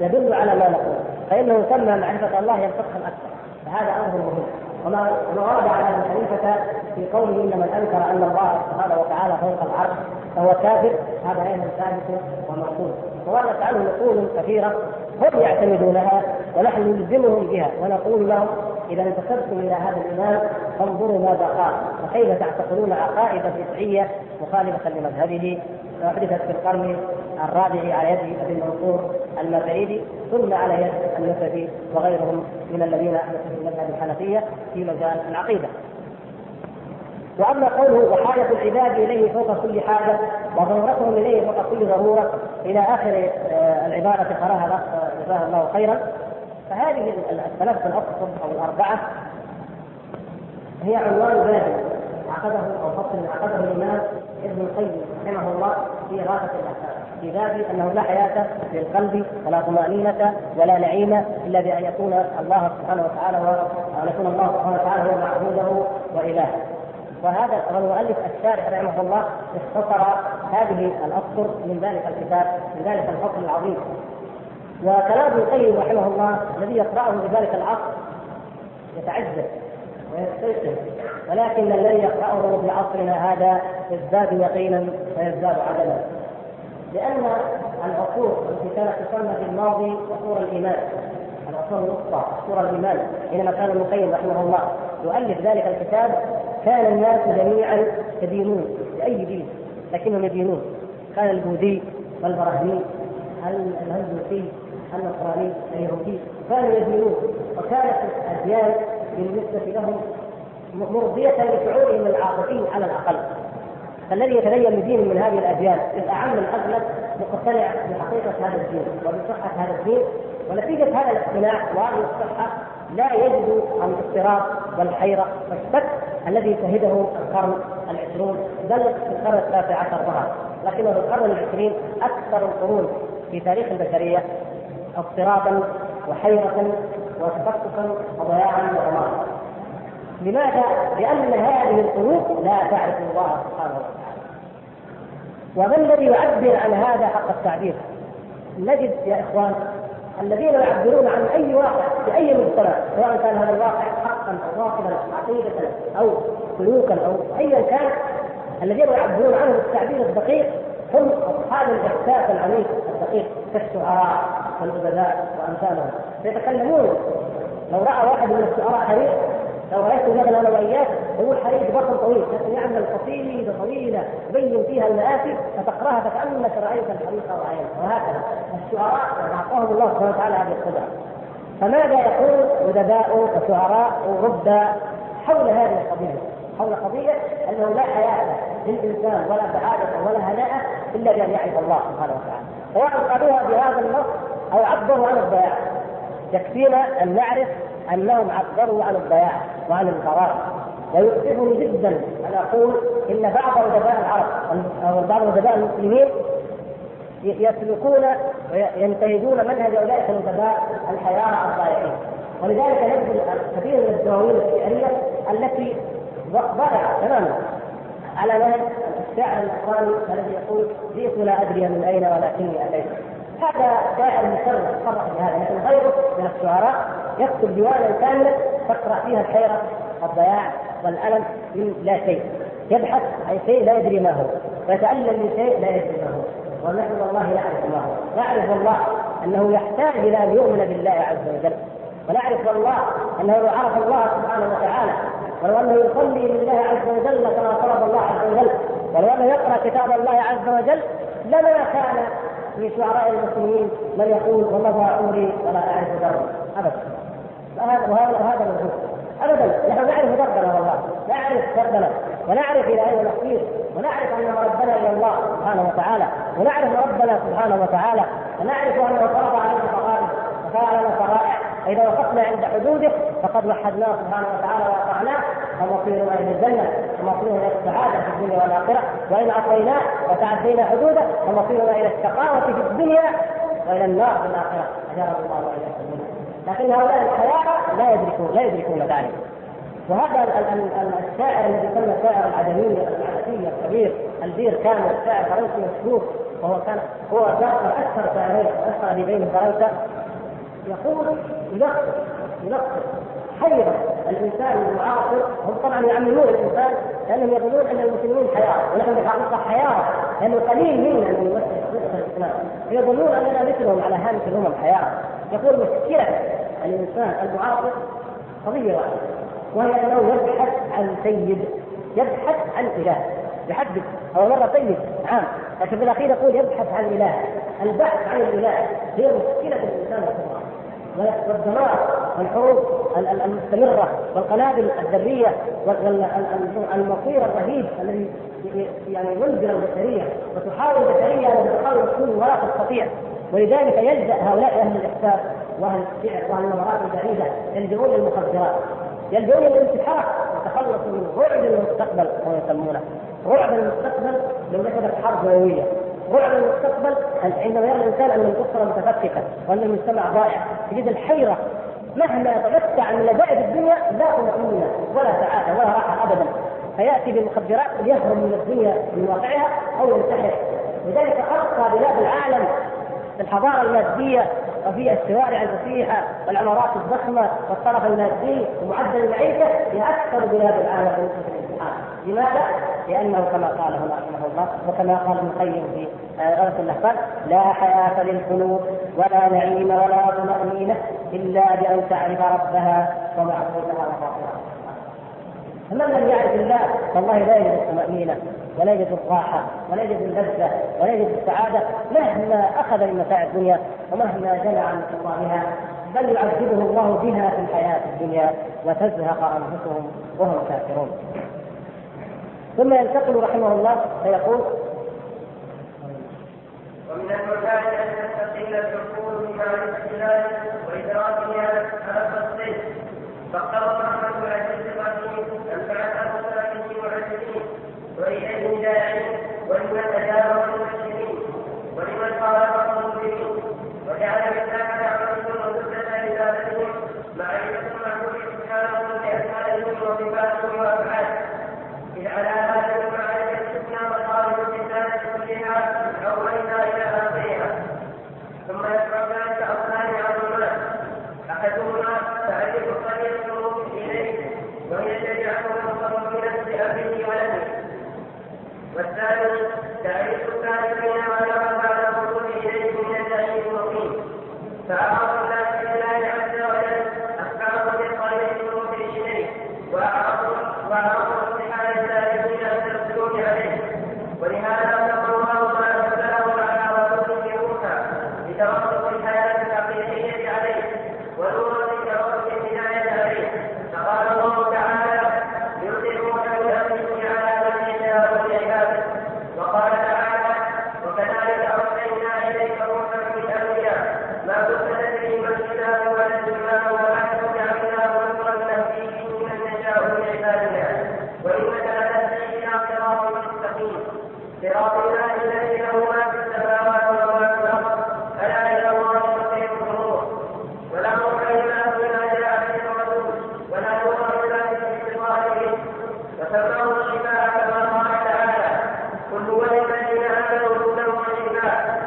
يدل على ما نقول فإنه يسمى معرفة الله هي الفقه الأكبر. فهذا أمر مهم. وما ورد على ابي حنيفه في قوله ان من انكر ان الله سبحانه وتعالى فوق العرش فهو كافر هذا أيضا ثابت ومرفوض ووردت عنه نقول كثيرة هم يعتمدونها ونحن نلزمهم بها ونقول لهم إذا انتسبتم إلى هذا الإمام فانظروا ماذا قال وكيف تعتقدون عقائد بدعيه مخالفة لمذهبه؟ احدثت في القرن الرابع على يد أبي المنصور المفعيدي ثم على يد النسبي وغيرهم من الذين في المذهب الحنفية في مجال العقيدة. وأما قوله وحاجة العباد إليه فوق كل حاجة وضرورتهم إليه فوق كل ضرورة إلى آخر آه، العبارة قرأها الاخ جزاه الله خيرا فهذه الثلاثه الاقصر أو الأربعة هي عنوان باب عقده أو فصل عقده الإمام ابن القيم رحمه الله في غايه الأحكام في باب أنه لا حياة للقلب ولا طمأنينة ولا نعيم إلا بأن يكون الله سبحانه وتعالى وان يكون الله سبحانه وتعالى هو معبوده والهه وهذا المؤلف الشارح رحمه الله اختصر هذه الأسطر من ذلك الكتاب من ذلك الفصل العظيم. وكلام ابن القيم رحمه الله الذي يقرأه في ذلك العصر يتعجب. ويستيقن ولكن الذي يقرأه في عصرنا هذا يزداد يقينا ويزداد عدلا. لأن العصور التي كانت تسمى في الماضي عصور الإيمان. العصور الوسطى عصور الإيمان. حينما كان ابن القيم رحمه الله يؤلف ذلك الكتاب. كان الناس جميعا يدينون بأي دين لكنهم يدينون. كان البوذي والبراهمي الهندوسي النصراني اليهودي كانوا يدينون. وكانت الأديان بالنسبة لهم مرضية لشعورهم العاطفي على الأقل. فالذي يتدين بدين من هذه الاديان الاعم الاغلب مقتنع بحقيقة هذا الدين وبصحة هذا الدين ونتيجة هذا الاقتناع وهذه الصحة لا يجد الاضطراب والحيرة والشك الذي شهده القرن العشرون بل في القرن التاسع عشر ظهر. لكنه القرن العشرين أكثر القرون في تاريخ البشرية اضطرابا وحيرة وتفككا وضياعا ودمارا لماذا؟ لأن هذه القلوب لا تعرف الله سبحانه وتعالى وما الذي يعبر عن هذا حق التعبير؟ نجد يا إخوان الذين يعبرون عن أي واقع في أي مجتمع سواء كان هذا الواقع حقا أو باطلا عقيدة أو سلوكا أو أيا كان الذين يعبرون عنه بالتعبير الدقيق هم أصحاب الإحساس العميق الدقيق كالشعراء والادباء وامثالهم فيتكلمون. لو رأى واحد من الشعراء حريق لو رأيت مثلا أنا وإياك يقول حريق بطن طويل. لكن يعمل قصيده طويله يبين فيها المآسي فتقرأها فكأنك رأيت الحريق وعينك وهكذا. الشعراء أعطاهم الله سبحانه وتعالى هذه القدرة. فماذا يقول ادباء وشعراء رد حول هذه القضية؟ حول قضية أنه لا حياة للإنسان ولا سعاده ولا هناءة إلا بأن يعرف الله سبحانه وتعالى. سواء بهذا النص أو عبروا عن الضياع؟ يكفينا أن نعرف أنهم عبروا عن الضياع وعن الفراغ ويؤسفني جدا أن أقول إن بعض ادباء العرب أو بعض ادباء المسلمين يسلكون وينتهجون منهج أولئك الادباء الحياة الضائعين. ولذلك نجد كثير من الدواوين الشعرية التي ضائعه تماما. على نهج الشاعر الاسباني الذي يقول جئت لا أدري من أين ولكني أتيت هذا شاعر مشرف صرح بهذا. لكن غيره من الشعراء يكتب ديوانا كاملا تقرأ فيها الحيرة والضياع والألم من لا شيء. يبحث عن شيء لا يدري ما هو. ويتالم من شيء لا يدري ما هو. ونحن والله نعرف ما هو. نعرف والله أنه يحتاج إلى أن يؤمن بالله عز وجل. ونعرف والله أنه لو عرف الله سبحانه وتعالى. ولو أنه يصلي لله عز وجل كما طلب الله عز وجل. ولو أنه يقرأ كتاب الله عز وجل لما كان في شعراء المسلمين من يقول ومضى عمري ولا أعرف دربي ابدا. وهذا وهذا وهذا موجود. ابدا. نحن نعرف دربنا والله. نعرف دربنا ونعرف إلى أين نصير. ونعرف أن ربنا إلى الله سبحانه وتعالى. ونعرف ربنا سبحانه وتعالى. ونعرف انه فرض علينا فرائض وفعل لنا فرائع فإذا وقفنا عند حدوده فقد وحدناه سبحانه وتعالى وأطعناه. فمصيرنا إلى الجنة ومصيرنا إلى السعادة في الدنيا والآخرة. وإن عصيناه وتعدينا حدوده فمصيرنا إلى الشقاوة في الدنيا وإلى النار في الآخرة. اجارنا الله واياكم لكن هؤلاء الحياة لا يدركون لا يدركون ذلك. وهذا الشاعر الذي يسمى الشاعر العدمي العدمي الكبير البير كان شاعر فرنسي مشهور وهو كان هو أكثر شاعرين وأكثر اديبين فرنسا يقول يلخص يلخص حيرة الإنسان المعاصر هم طبعا يعممون الإنسان لأنهم يظنون أن المسلمين حيارى ونحن بالحقيقة حيارى لأنه قليل منا من يمثل الإسلام. يظنون أننا مثلهم على هامش الأمم حيارى يقول مشكلة الإنسان المعاصر قضية واحدة وهي أنه يبحث عن سيد يبحث عن إله يحدد أو مرة سيد عام لكن في الأخير يقول يبحث عن إله. البحث عن الإله هي مشكلة الإنسان الكبرى والدمار والحروب المستمرة والقنابل الذرية والمصير الرهيب الذي يعني ينذر البشرية وتحاول البشرية أن تحاول تكون ولا تستطيع ولذلك يلجأ هؤلاء أهل الإحساس وأهل الشعر وأهل النظرات البعيدة يلجؤون للمخدرات يلجؤون للانتحار يتخلصوا من رعب المستقبل كما يسمونه. رعب المستقبل لو نشبت حرب نووية رعب المستقبل عندما يرى الإنسان أن الاسره متفككه وأن المجتمع ضائع. تجد الحيرة مهما يتمتع من لذائذ الدنيا لا طمأنينة ولا سعادة ولا راحة أبدا. فيأتي بالمخدرات ليهرب من الدنيا من واقعها أو ينتحر. لذلك أرقى بلاد العالم في الحضارة المادية وفي الشوارع الفسيحة والعمارات الضخمة والطرف المادي ومعدل المعيشة هي أكثر بلاد العالم. لماذا؟ لأنه كما قال هنا رحمه الله وكما قال ابن القيم في غرة اللهفان لا حياة للقلوب ولا نعيم ولا طمأنينة إلا بأن تعرف ربها ومعبودها وفاطرها فمن لم يعرف الله فالله لا يجد الطمأنينة ولا يجد الراحة ولا يجد اللذة ولا يجد السعادة مهما أخذ من متاع الدنيا ومهما جنى عن خطابها بل يعذبه الله بها في الحياة الدنيا وتزهق أنفسهم وهم كافرون. ثم ينتقل رحمه الله فيقول ومن المسائل أن تستقيل العقول بمعرفه الله وادراكه على التصديق فاقتضى رحمه العزيز الرحيم ان بعثه ثلاثة معلمين وإليه داعين ولمن اجاب المسلمين ولمن خالف المسلمين وجعل من ذلك عملهم وسدة عبادتهم والثاني تعريف السالكين ولا بعد الوصول اليه من الدليل المقيم فامر الله بالله عز وجل احكامه بالطريق الموصل اليه واعرضوا واعرضوا امتحان السالكين بالسلوك عليه ولهذا سمى الله ما انزله على رسوله موسى لترتب الحياة الحقيقيه عليه ونور لترتب الهدايه عليه فقال الله تعالى يرسلون بأمره على من يشاء من عباده وقال تعالى وكذلك أرسلنا إليك روحا من أمرنا ما كنت تدري ما الكتاب ولا الإيمان ولكن جعلناه نورا نهدي به من نشاء من عبادنا وإنك لتهدي إلى صراط مستقيم صراط الله الذي له ما في السماوات وما في الأرض ألا إلى الله تصير الأمور ولا مكره له بما جاء به الرسول ولا يؤمر له باستقامته وسماه الشفاء كما قال تعالى كل وللذين امنوا هدى وشفاء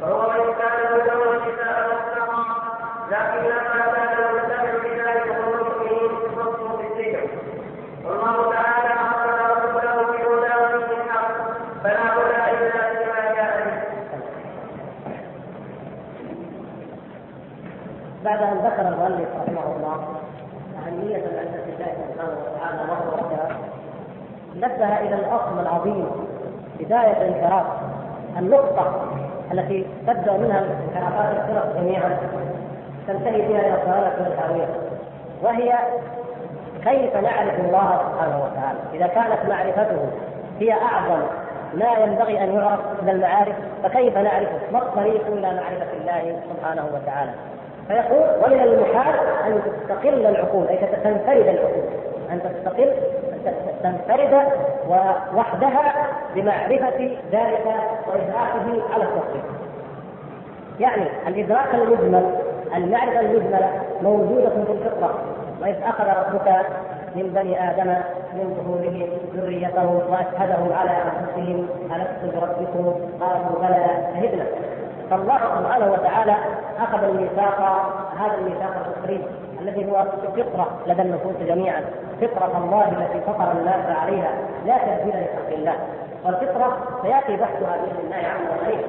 فهو من كان هدى وشفاء مطلقا لكن لما كان المتبع بذلك هم المؤمنين فصلوا في الذكر والله تعالى أمر رسوله بالهدى ودين الحق فلا هدى الا بما جاء به بعد ان ذكر المؤلف رحمه الله اهميه معرفه الله سبحانه وتعالى وحده نبه إلى الاصل العظيم بداية الانحراف النقطة التي تبدأ منها انحرافات الفرق جميعا تنتهي بها إلى الضلاله والهاويه وهي كيف نعرف الله سبحانه وتعالى إذا كانت معرفته هي أعظم ما ينبغي أن يعرف من المعارف فكيف نعرفه؟ ما الطريق إلى معرفة الله سبحانه وتعالى؟ فيقول ومن المحال أن تستقل العقول أي تنفرد العقول أن تستقل تنفرد وحدها بمعرفة ذلك وإدراكه على التفصيل. يعني الإدراك المجمل المعرفة المجملة موجودة في الفطره وإذ أخذ ربك من بني آدم من ظهورهم ذريتهم واشهدهم على أنفسهم ألست بربكم؟ قالوا بلى شهدنا. فالله سبحانه وتعالى أخذ الميثاق هذا الميثاق الفطري الذي هو فطره لدى النفوس جميعا فطره الله التي فطر الناس عليها لا تبديل لخلق الله. والفطرة سيأتي بحثها بإذن الله عز وجل.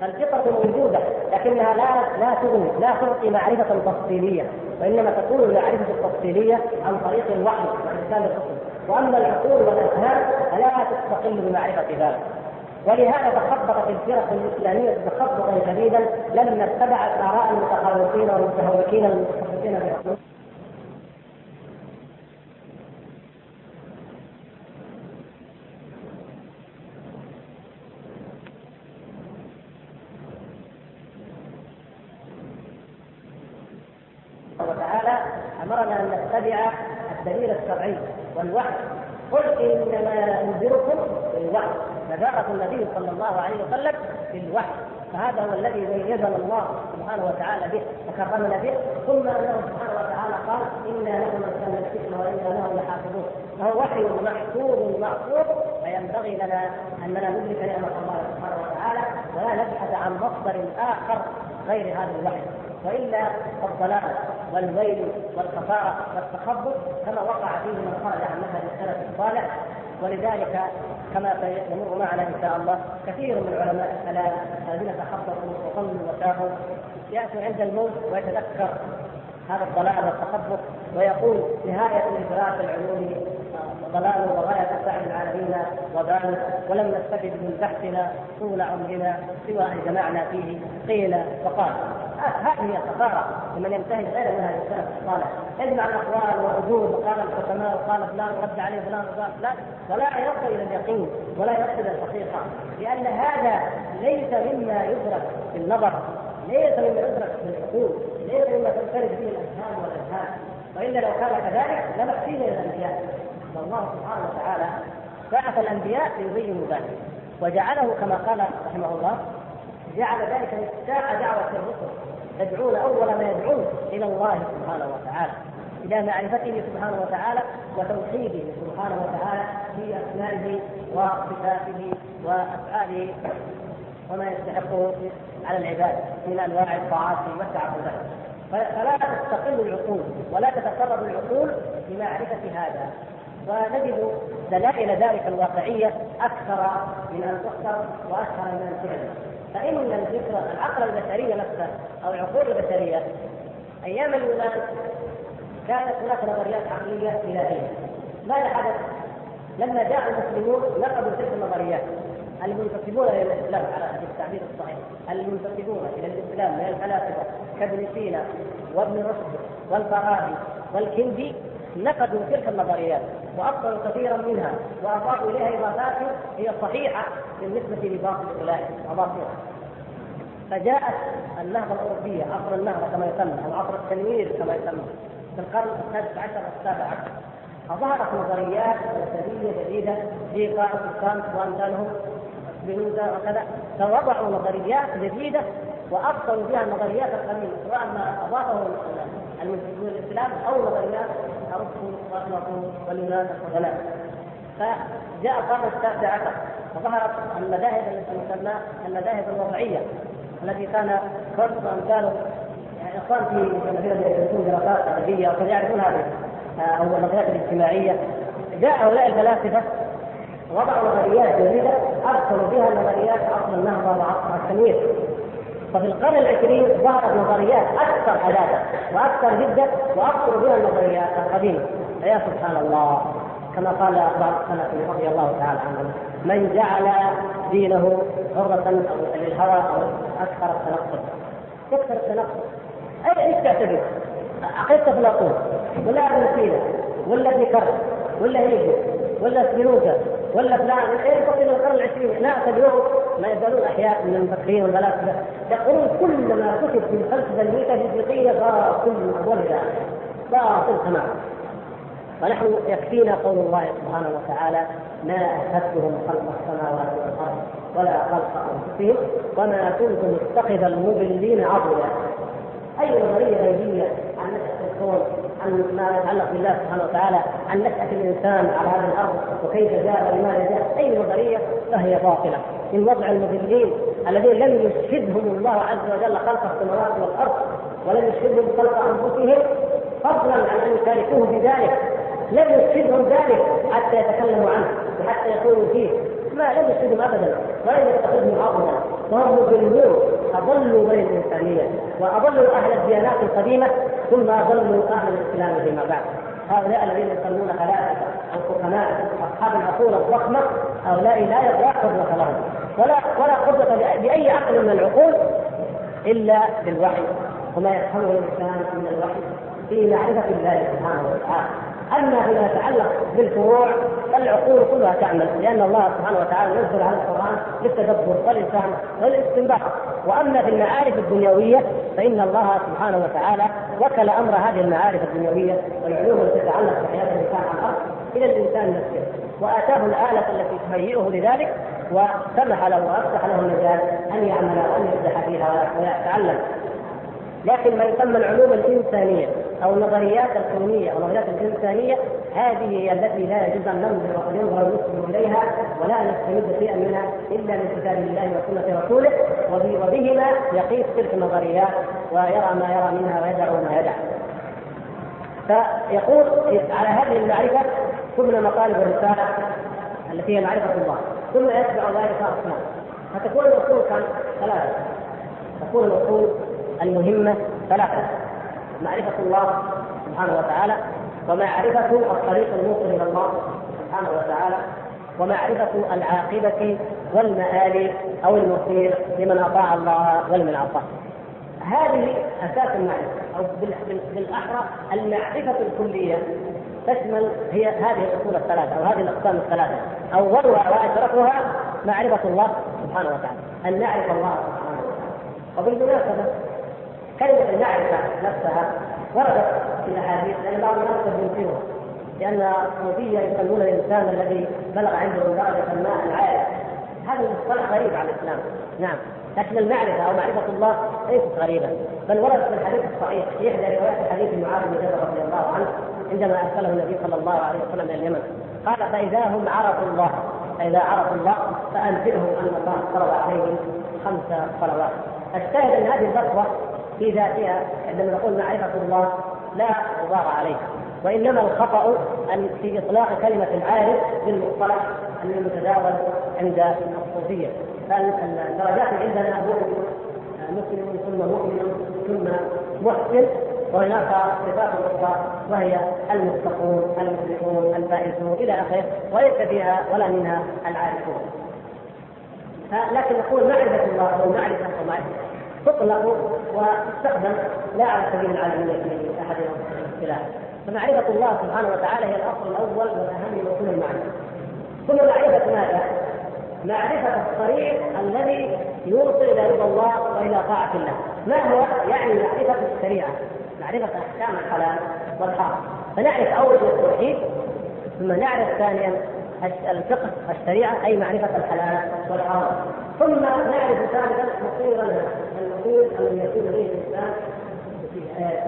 فالفطرة موجودة لكنها لا لا تغني لا تعطي معرفة تفصيلية وإنما تكون المعرفة التفصيلية عن طريق الوحي وإرسال الرسل وأما العقول والأذهان فلا تستقل بمعرفة ذلك. ولهذا تخبطت الفرق الإسلامية تخبطا شديدا لما اتبعت آراء المتخوفين والمتهوكين المتخصصين بالعقول وتعالى امرنا ان نتبع الدليل الشرعي والوحي. قل إنما أنذركم بالوحي. نذرة النبي صلى الله عليه وسلم بالوحي. فهذا هو الذي ميزنا الله سبحانه وتعالى به وكرمنا به. ثم أنه سبحانه وتعالى قال أنا له نزلنا الذكر وأنا له لحافظون فهو وحي محفوظ معصوم فينبغي لنا اننا ندرك نعمة الله سبحانه وتعالى ولا نبحث عن مصدر آخر غير هذا الوحي. وإلا فالضلال. والويل والخسارة والتخبط كما وقع فيه من خرج عن منهج السلف الصالح. ولذلك كما سيمر معنا إن شاء الله كثير من علماء السلام الذين تخبطوا وظلوا وتاهوا ياتي عند الموت ويتذكر هذا الضلال والتخبط ويقول نهاية الادراك العلومي ضلال وغايه سعي العالمين وبال ولم نستفد من بحثنا طول عمرنا سوى أن جمعنا فيه قيل وقال. هذه هي الخسارة لمن ينتهي غير منها السلف الصالح. يجمع الأقوال والردود وقال الحكماء وقال فلان رد عليه فلان وقال لا ولا يصل إلى اليقين ولا يصل إلى الحقيقة لأن هذا ليس مما يدرك بالنظر ليس مما يدرك بالعقول ليس مما تنفرد به الأفهام والأذهان. والا لو كان كذلك لمحتينا إلى الأنبياء. فالله سبحانه وتعالى بعث الأنبياء ليبينوا ذلك. وجعله كما قال رحمه الله جعل ذلك مفتاح دعوة الرسل. يدعون أول ما يدعون إلى الله سبحانه وتعالى. إلى معرفته سبحانه وتعالى وتوحيده سبحانه وتعالى في أسمائه وصفاته وأفعاله وما يستحقه على العباد من أنواع الطاعات والتعبدات فلا تستقل العقول ولا تتقرب العقول بمعرفة هذا. ونجد دلائل ذلك الواقعية أكثر من أن تحصر وأكثر من أن تعلم فإن الفكرة العقل البشري نفسه أو العقول البشرية أيام اليونان كانت هناك نظريات عقلية إلهية. ماذا حدث؟ لما جاء المسلمون نقضوا تلك النظريات. المنتسبون إلى الإسلام على التعبير الصحيح. المنتسبون إلى الإسلام من الفلاسفة كابن سينا وابن رشد والفارابي والكندي نقدوا تلك النظريات وابطلوا كثيرا منها وأضافوا إليها إضافات هي صحيحة بالنسبة لباطل اولئك وباطلها فجاءت النهضة الأوروبية عصر النهضة كما يسمى أو عصر التنوير كما يسمى في القرن السادس عشر والسابع عشر. فظهرت نظريات فلسفيه جديدة في الكانت وامثالهم سبينوزا وكذا. فوضعوا نظريات جديدة وأبطلوا بها النظريات القديمة سواء ما أضافه المسلمون الاسلام أو نظريات أرسطو وافلاطون واليونان القدماء فجاء القرن التاسع عشر فظهرت المذاهب التي تسمى المذاهب الوضعية التي كان كورت وامثاله يعني إخوان في الذين يدرسون دراسات أدبية وقد يعرفون هذه أو النظريات الاجتماعيه جاء هؤلاء الفلاسفة وضعوا نظريات جديده ارسلوا بها نظريات عصر النهضه وعصر التنوير ففي القرن العشرين ظهرت نظريات أكثر حداثه وأكثر جدا وأبصر بها النظريات القديمة. فيا سبحان الله كما قال بعض السلف رضي الله تعالى عنهم من جعل دينه حرة للهوى أو أكثر التنقل يكثر التنقل أي إيش تعتبر؟ عقيدة افلاطون ولا أبن سينا ولا ابن ولا هيجو ولا سبينوزا ولا فلان بقي من القرن العشرين ناس اليوم ما يزالون أحياء من المفكرين والفلاسفه يقولون كل ما كتب في الفلسفه الميتافيزيقيه باطل من اولها باطل تماما ونحن يكفينا قول الله سبحانه وتعالى ما اشهدتهم خلق السماوات والأرض ولا خلق أنفسهم وما كنت متخذ المضلين عضلا أي نظرية غيبية عن نشأة الكون عن ما يتعلق بالله سبحانه وتعالى عن نشأة الإنسان على هذه الأرض وكيف جاء ولماذا جاء أي نظرية فهي باطلة. من وضع المضلين الذين لم يشهدهم الله عز وجل خلق السماوات والأرض ولم يشهدهم خلق أنفسهم فضلا عن أن يشاركوه بذلك لم يشهدهم ذلك حتى يتكلموا عنه وحتى يقولوا فيه. ما لم يشهدهم ابدا ولم يتخذهم عظما وهم مضلون اضلوا بين الانسانيه واضلوا أهل الديانات القديمة ثم اضلوا أهل الإسلام فيما بعد. هؤلاء الذين يسمون فلاسفه أو أصحاب العقول الضخمة هؤلاء لا لا قدره لهم. ولا ولا قدره باي عقل من العقول إلا بالوحي. وما يفهمه الإنسان من الوحي في معرفة الله سبحانه وتعالى. أما فيما يتعلق بالفروع فالعقول كلها تعمل لأن الله سبحانه وتعالى ينزل على القرآن للتدبر والإنسان والاستنباط. وأما في المعارف الدنيوية فإن الله سبحانه وتعالى وكل أمر هذه المعارف الدنيوية والعلوم التي تتعلق بحياة الإنسان على الأرض إلى الإنسان نفسه. وآتاه الآلة التي تهيئه لذلك وسمح له وأفتح له المجال أن يعمل وأن يفتح فيها ويتعلم. لكن ما يسمى العلوم الإنسانية أو النظريات الكونية أو النظريات الإنسانية هذه هي التي لا يجوز أن ننظر ينظر المسلم إليها ولا نستمد شيئا منها إلا من كتاب الله وسنة رسوله وبهما يقيس تلك النظريات ويرى ما يرى منها ويدع ما يدع. فيقول على هذه المعرفة تبنى مطالب الرسالة التي هي معرفة الله ثم يتبع ذلك اصناف فتكون الاصول ثلاثة تكون الاصول المهمة ثلاثة معرفة الله سبحانه وتعالى ومعرفة الطريق الموصل إلى الله سبحانه وتعالى ومعرفة العاقبة والمآل أو المصير لمن أطاع الله ولمن عصاه. هذه أساس المعرفة أو بالأحرى المعرفة الكلية. تشمل هي هذه الأصول الثلاثة أو هذه الأقسام الثلاثة. أولها وأشرفها معرفة الله سبحانه وتعالى أن نعرف الله سبحانه وتعالى. وبالمناسبة كلمة المعرفة نفسها؟ وردت في الأحاديث لأن بعض الناس ينكرها. لأن الصوفية يسمون الإنسان الذي بلغ عنده درجة ما العارف هذا المصطلح غريب على الإسلام. نعم. لكن المعرفة أو معرفة الله ليست غريبة. بل ورد في الحديث الصحيح في إحدى روايات حديث معاذ بن جبل رضي الله عنه عندما أرسله النبي صلى الله عليه وسلم إلى اليمن. قال فإذا هم عرفوا الله فإذا عرفوا الله فأنزلهم أن الله فرض عليهم خمس صلوات. الشاهد أن هذه الفتوى في ذاتها عندما نقول معرفة الله لا غبار عليها. وإنما الخطأ أن في إطلاق كلمة العارف بالمصطلح المتداول عند الصوفية. فالدرجات عندنا مؤمن مسلم ثم مؤمن ثم محسن وهناك صفات أخرى وهي المتقون المفلحون الفائزون إلى آخره وليس فيها ولا منها العارفون. لكن نقول معرفة الله أو معرفة ومعرفه تطلق وتستخدم لا على سبيل العالميه في أحد الاختلاف فمعرفة الله سبحانه وتعالى هي الأصل الأول والأهم من كل المعرفة. ثم معرفة ماذا؟ معرفة الطريق الذي يوصل إلى رضا الله وإلى طاعة الله، ما هو؟ يعني معرفة الشريعة، معرفة أحكام الحلال والحرام، فنعرف أول التوحيد ثم نعرف ثانيا الفقه الشريعة أي معرفة الحلال والحرام، ثم نعرف ثالثا مصير المصير الذي يكون به الإنسان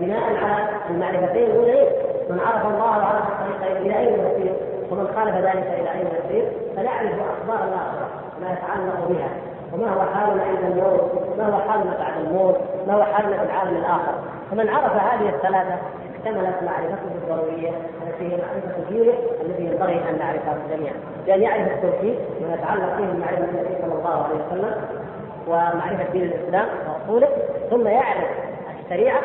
بناء على المعرفتين الأولين من عرف الله وعرف الطريق إلى أين يسير ومن خالف ذلك إلى أين يسير فنعرف أخبار الاخره ما يتعلق بها. وما هو حالنا عند الموت ما هو حالنا بعد الموت ما هو حالنا في العالم الآخر. فمن عرف هذه الثلاثة اكتملت معرفته الضروريه التي هي معرفة دينه الذي ينبغي أن نعرفها جميعا. بان يعرف التوحيد وما يتعلق فيه بمعرفة النبي صلى الله عليه وسلم ومعرفة دين الإسلام ورسوله ثم يعرف الشريعة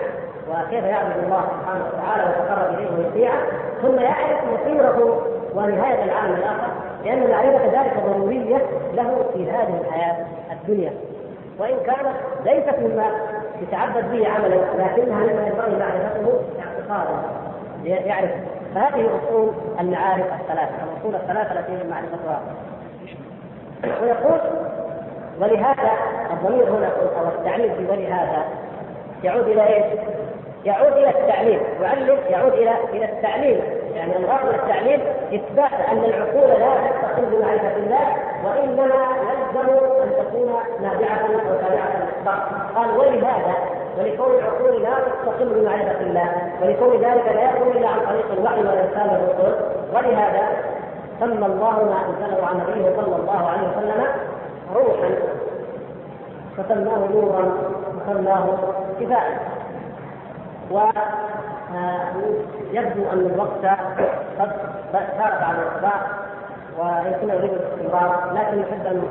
وكيف يعبد الله سبحانه وتعالى ويتقرب إليه ويطيعه ثم يعرف مصيره ونهاية العالم الآخر لأن معرفة ذلك ضرورية له في هذه الحياة الدنيا. وإن كانت ليست مما يتعبد به عملا لكنها مما ينبغي معرفته اعتقادا. يعرف فهذه أصول المعارف الثلاثة الأصول الثلاثة التي يجب معرفتها. ويقول ولهذا الضمير هنا أو التعليل في ولهذا يعود إلى إيش؟ يعود إلى التعليم يعلم يعود إلى إلى التعليم يعني الغرض من التعليم إثبات أن العقول لا تستقل بمعرفة الله وإنما يلزم أن تكون نابعة وتابعة للأخبار. قال ولهذا ولكون العقول لا تستقل بمعرفة الله ولكون ذلك لا يكون إلا عن طريق الوحي والإرسال والرسل ولهذا سمى الله ما أنزله عن نبيه صلى الله عليه وسلم روحا فسماه نورا وسماه كفايه ويبدو أن الوقت قد سار بعد الصباح ويمكن اريد الاستمرار لكن أحب أن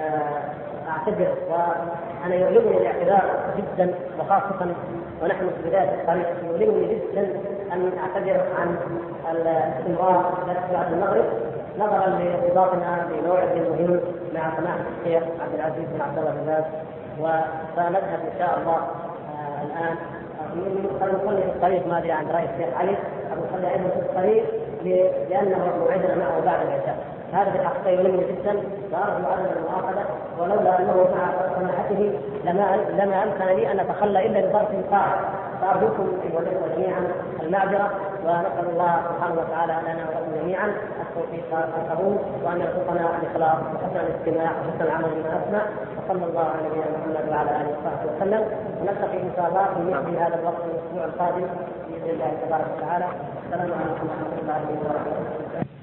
آه، اعتذر وأنا يؤلمني الاعتذار جدا وخاصة ونحن في بدايه الطريق يؤلمني جدا أن اعتذر عن الاستمرار بعد المغرب نظرا لارتباطنا بموعد مهم مع سماحة الشيخ عبد العزيز بن عبد الله بن باز وسنذهب إن شاء الله آه الآن قد نصلي في الطريق ما أدري عن رأي الشيخ علي. أو نصلي أيضا في الطريق لأنه موعدنا معه بعد العشاء. هذا في الحقيقة يؤلمني جدا وارجو عدم المؤاخذة ولولا أنه مع سماحته لما لما امكن لي أن أتخلى إلا بظرف قاعد فأرجوكم والاخوه جميعا المعذرة ونسأل الله سبحانه وتعالى لنا ولكم جميعا التوفيق والقبول وأن يرزقنا الإخلاص وحسن الاستماع وحسن العمل بما أسمع. وصلى الله على نبينا محمد وعلى آله وصحبه وسلم. ونلتقي إن شاء الله في مثل هذا الوقت الأسبوع القادم بإذن الله تبارك وتعالى. السلام عليكم ورحمة الله وبركاته.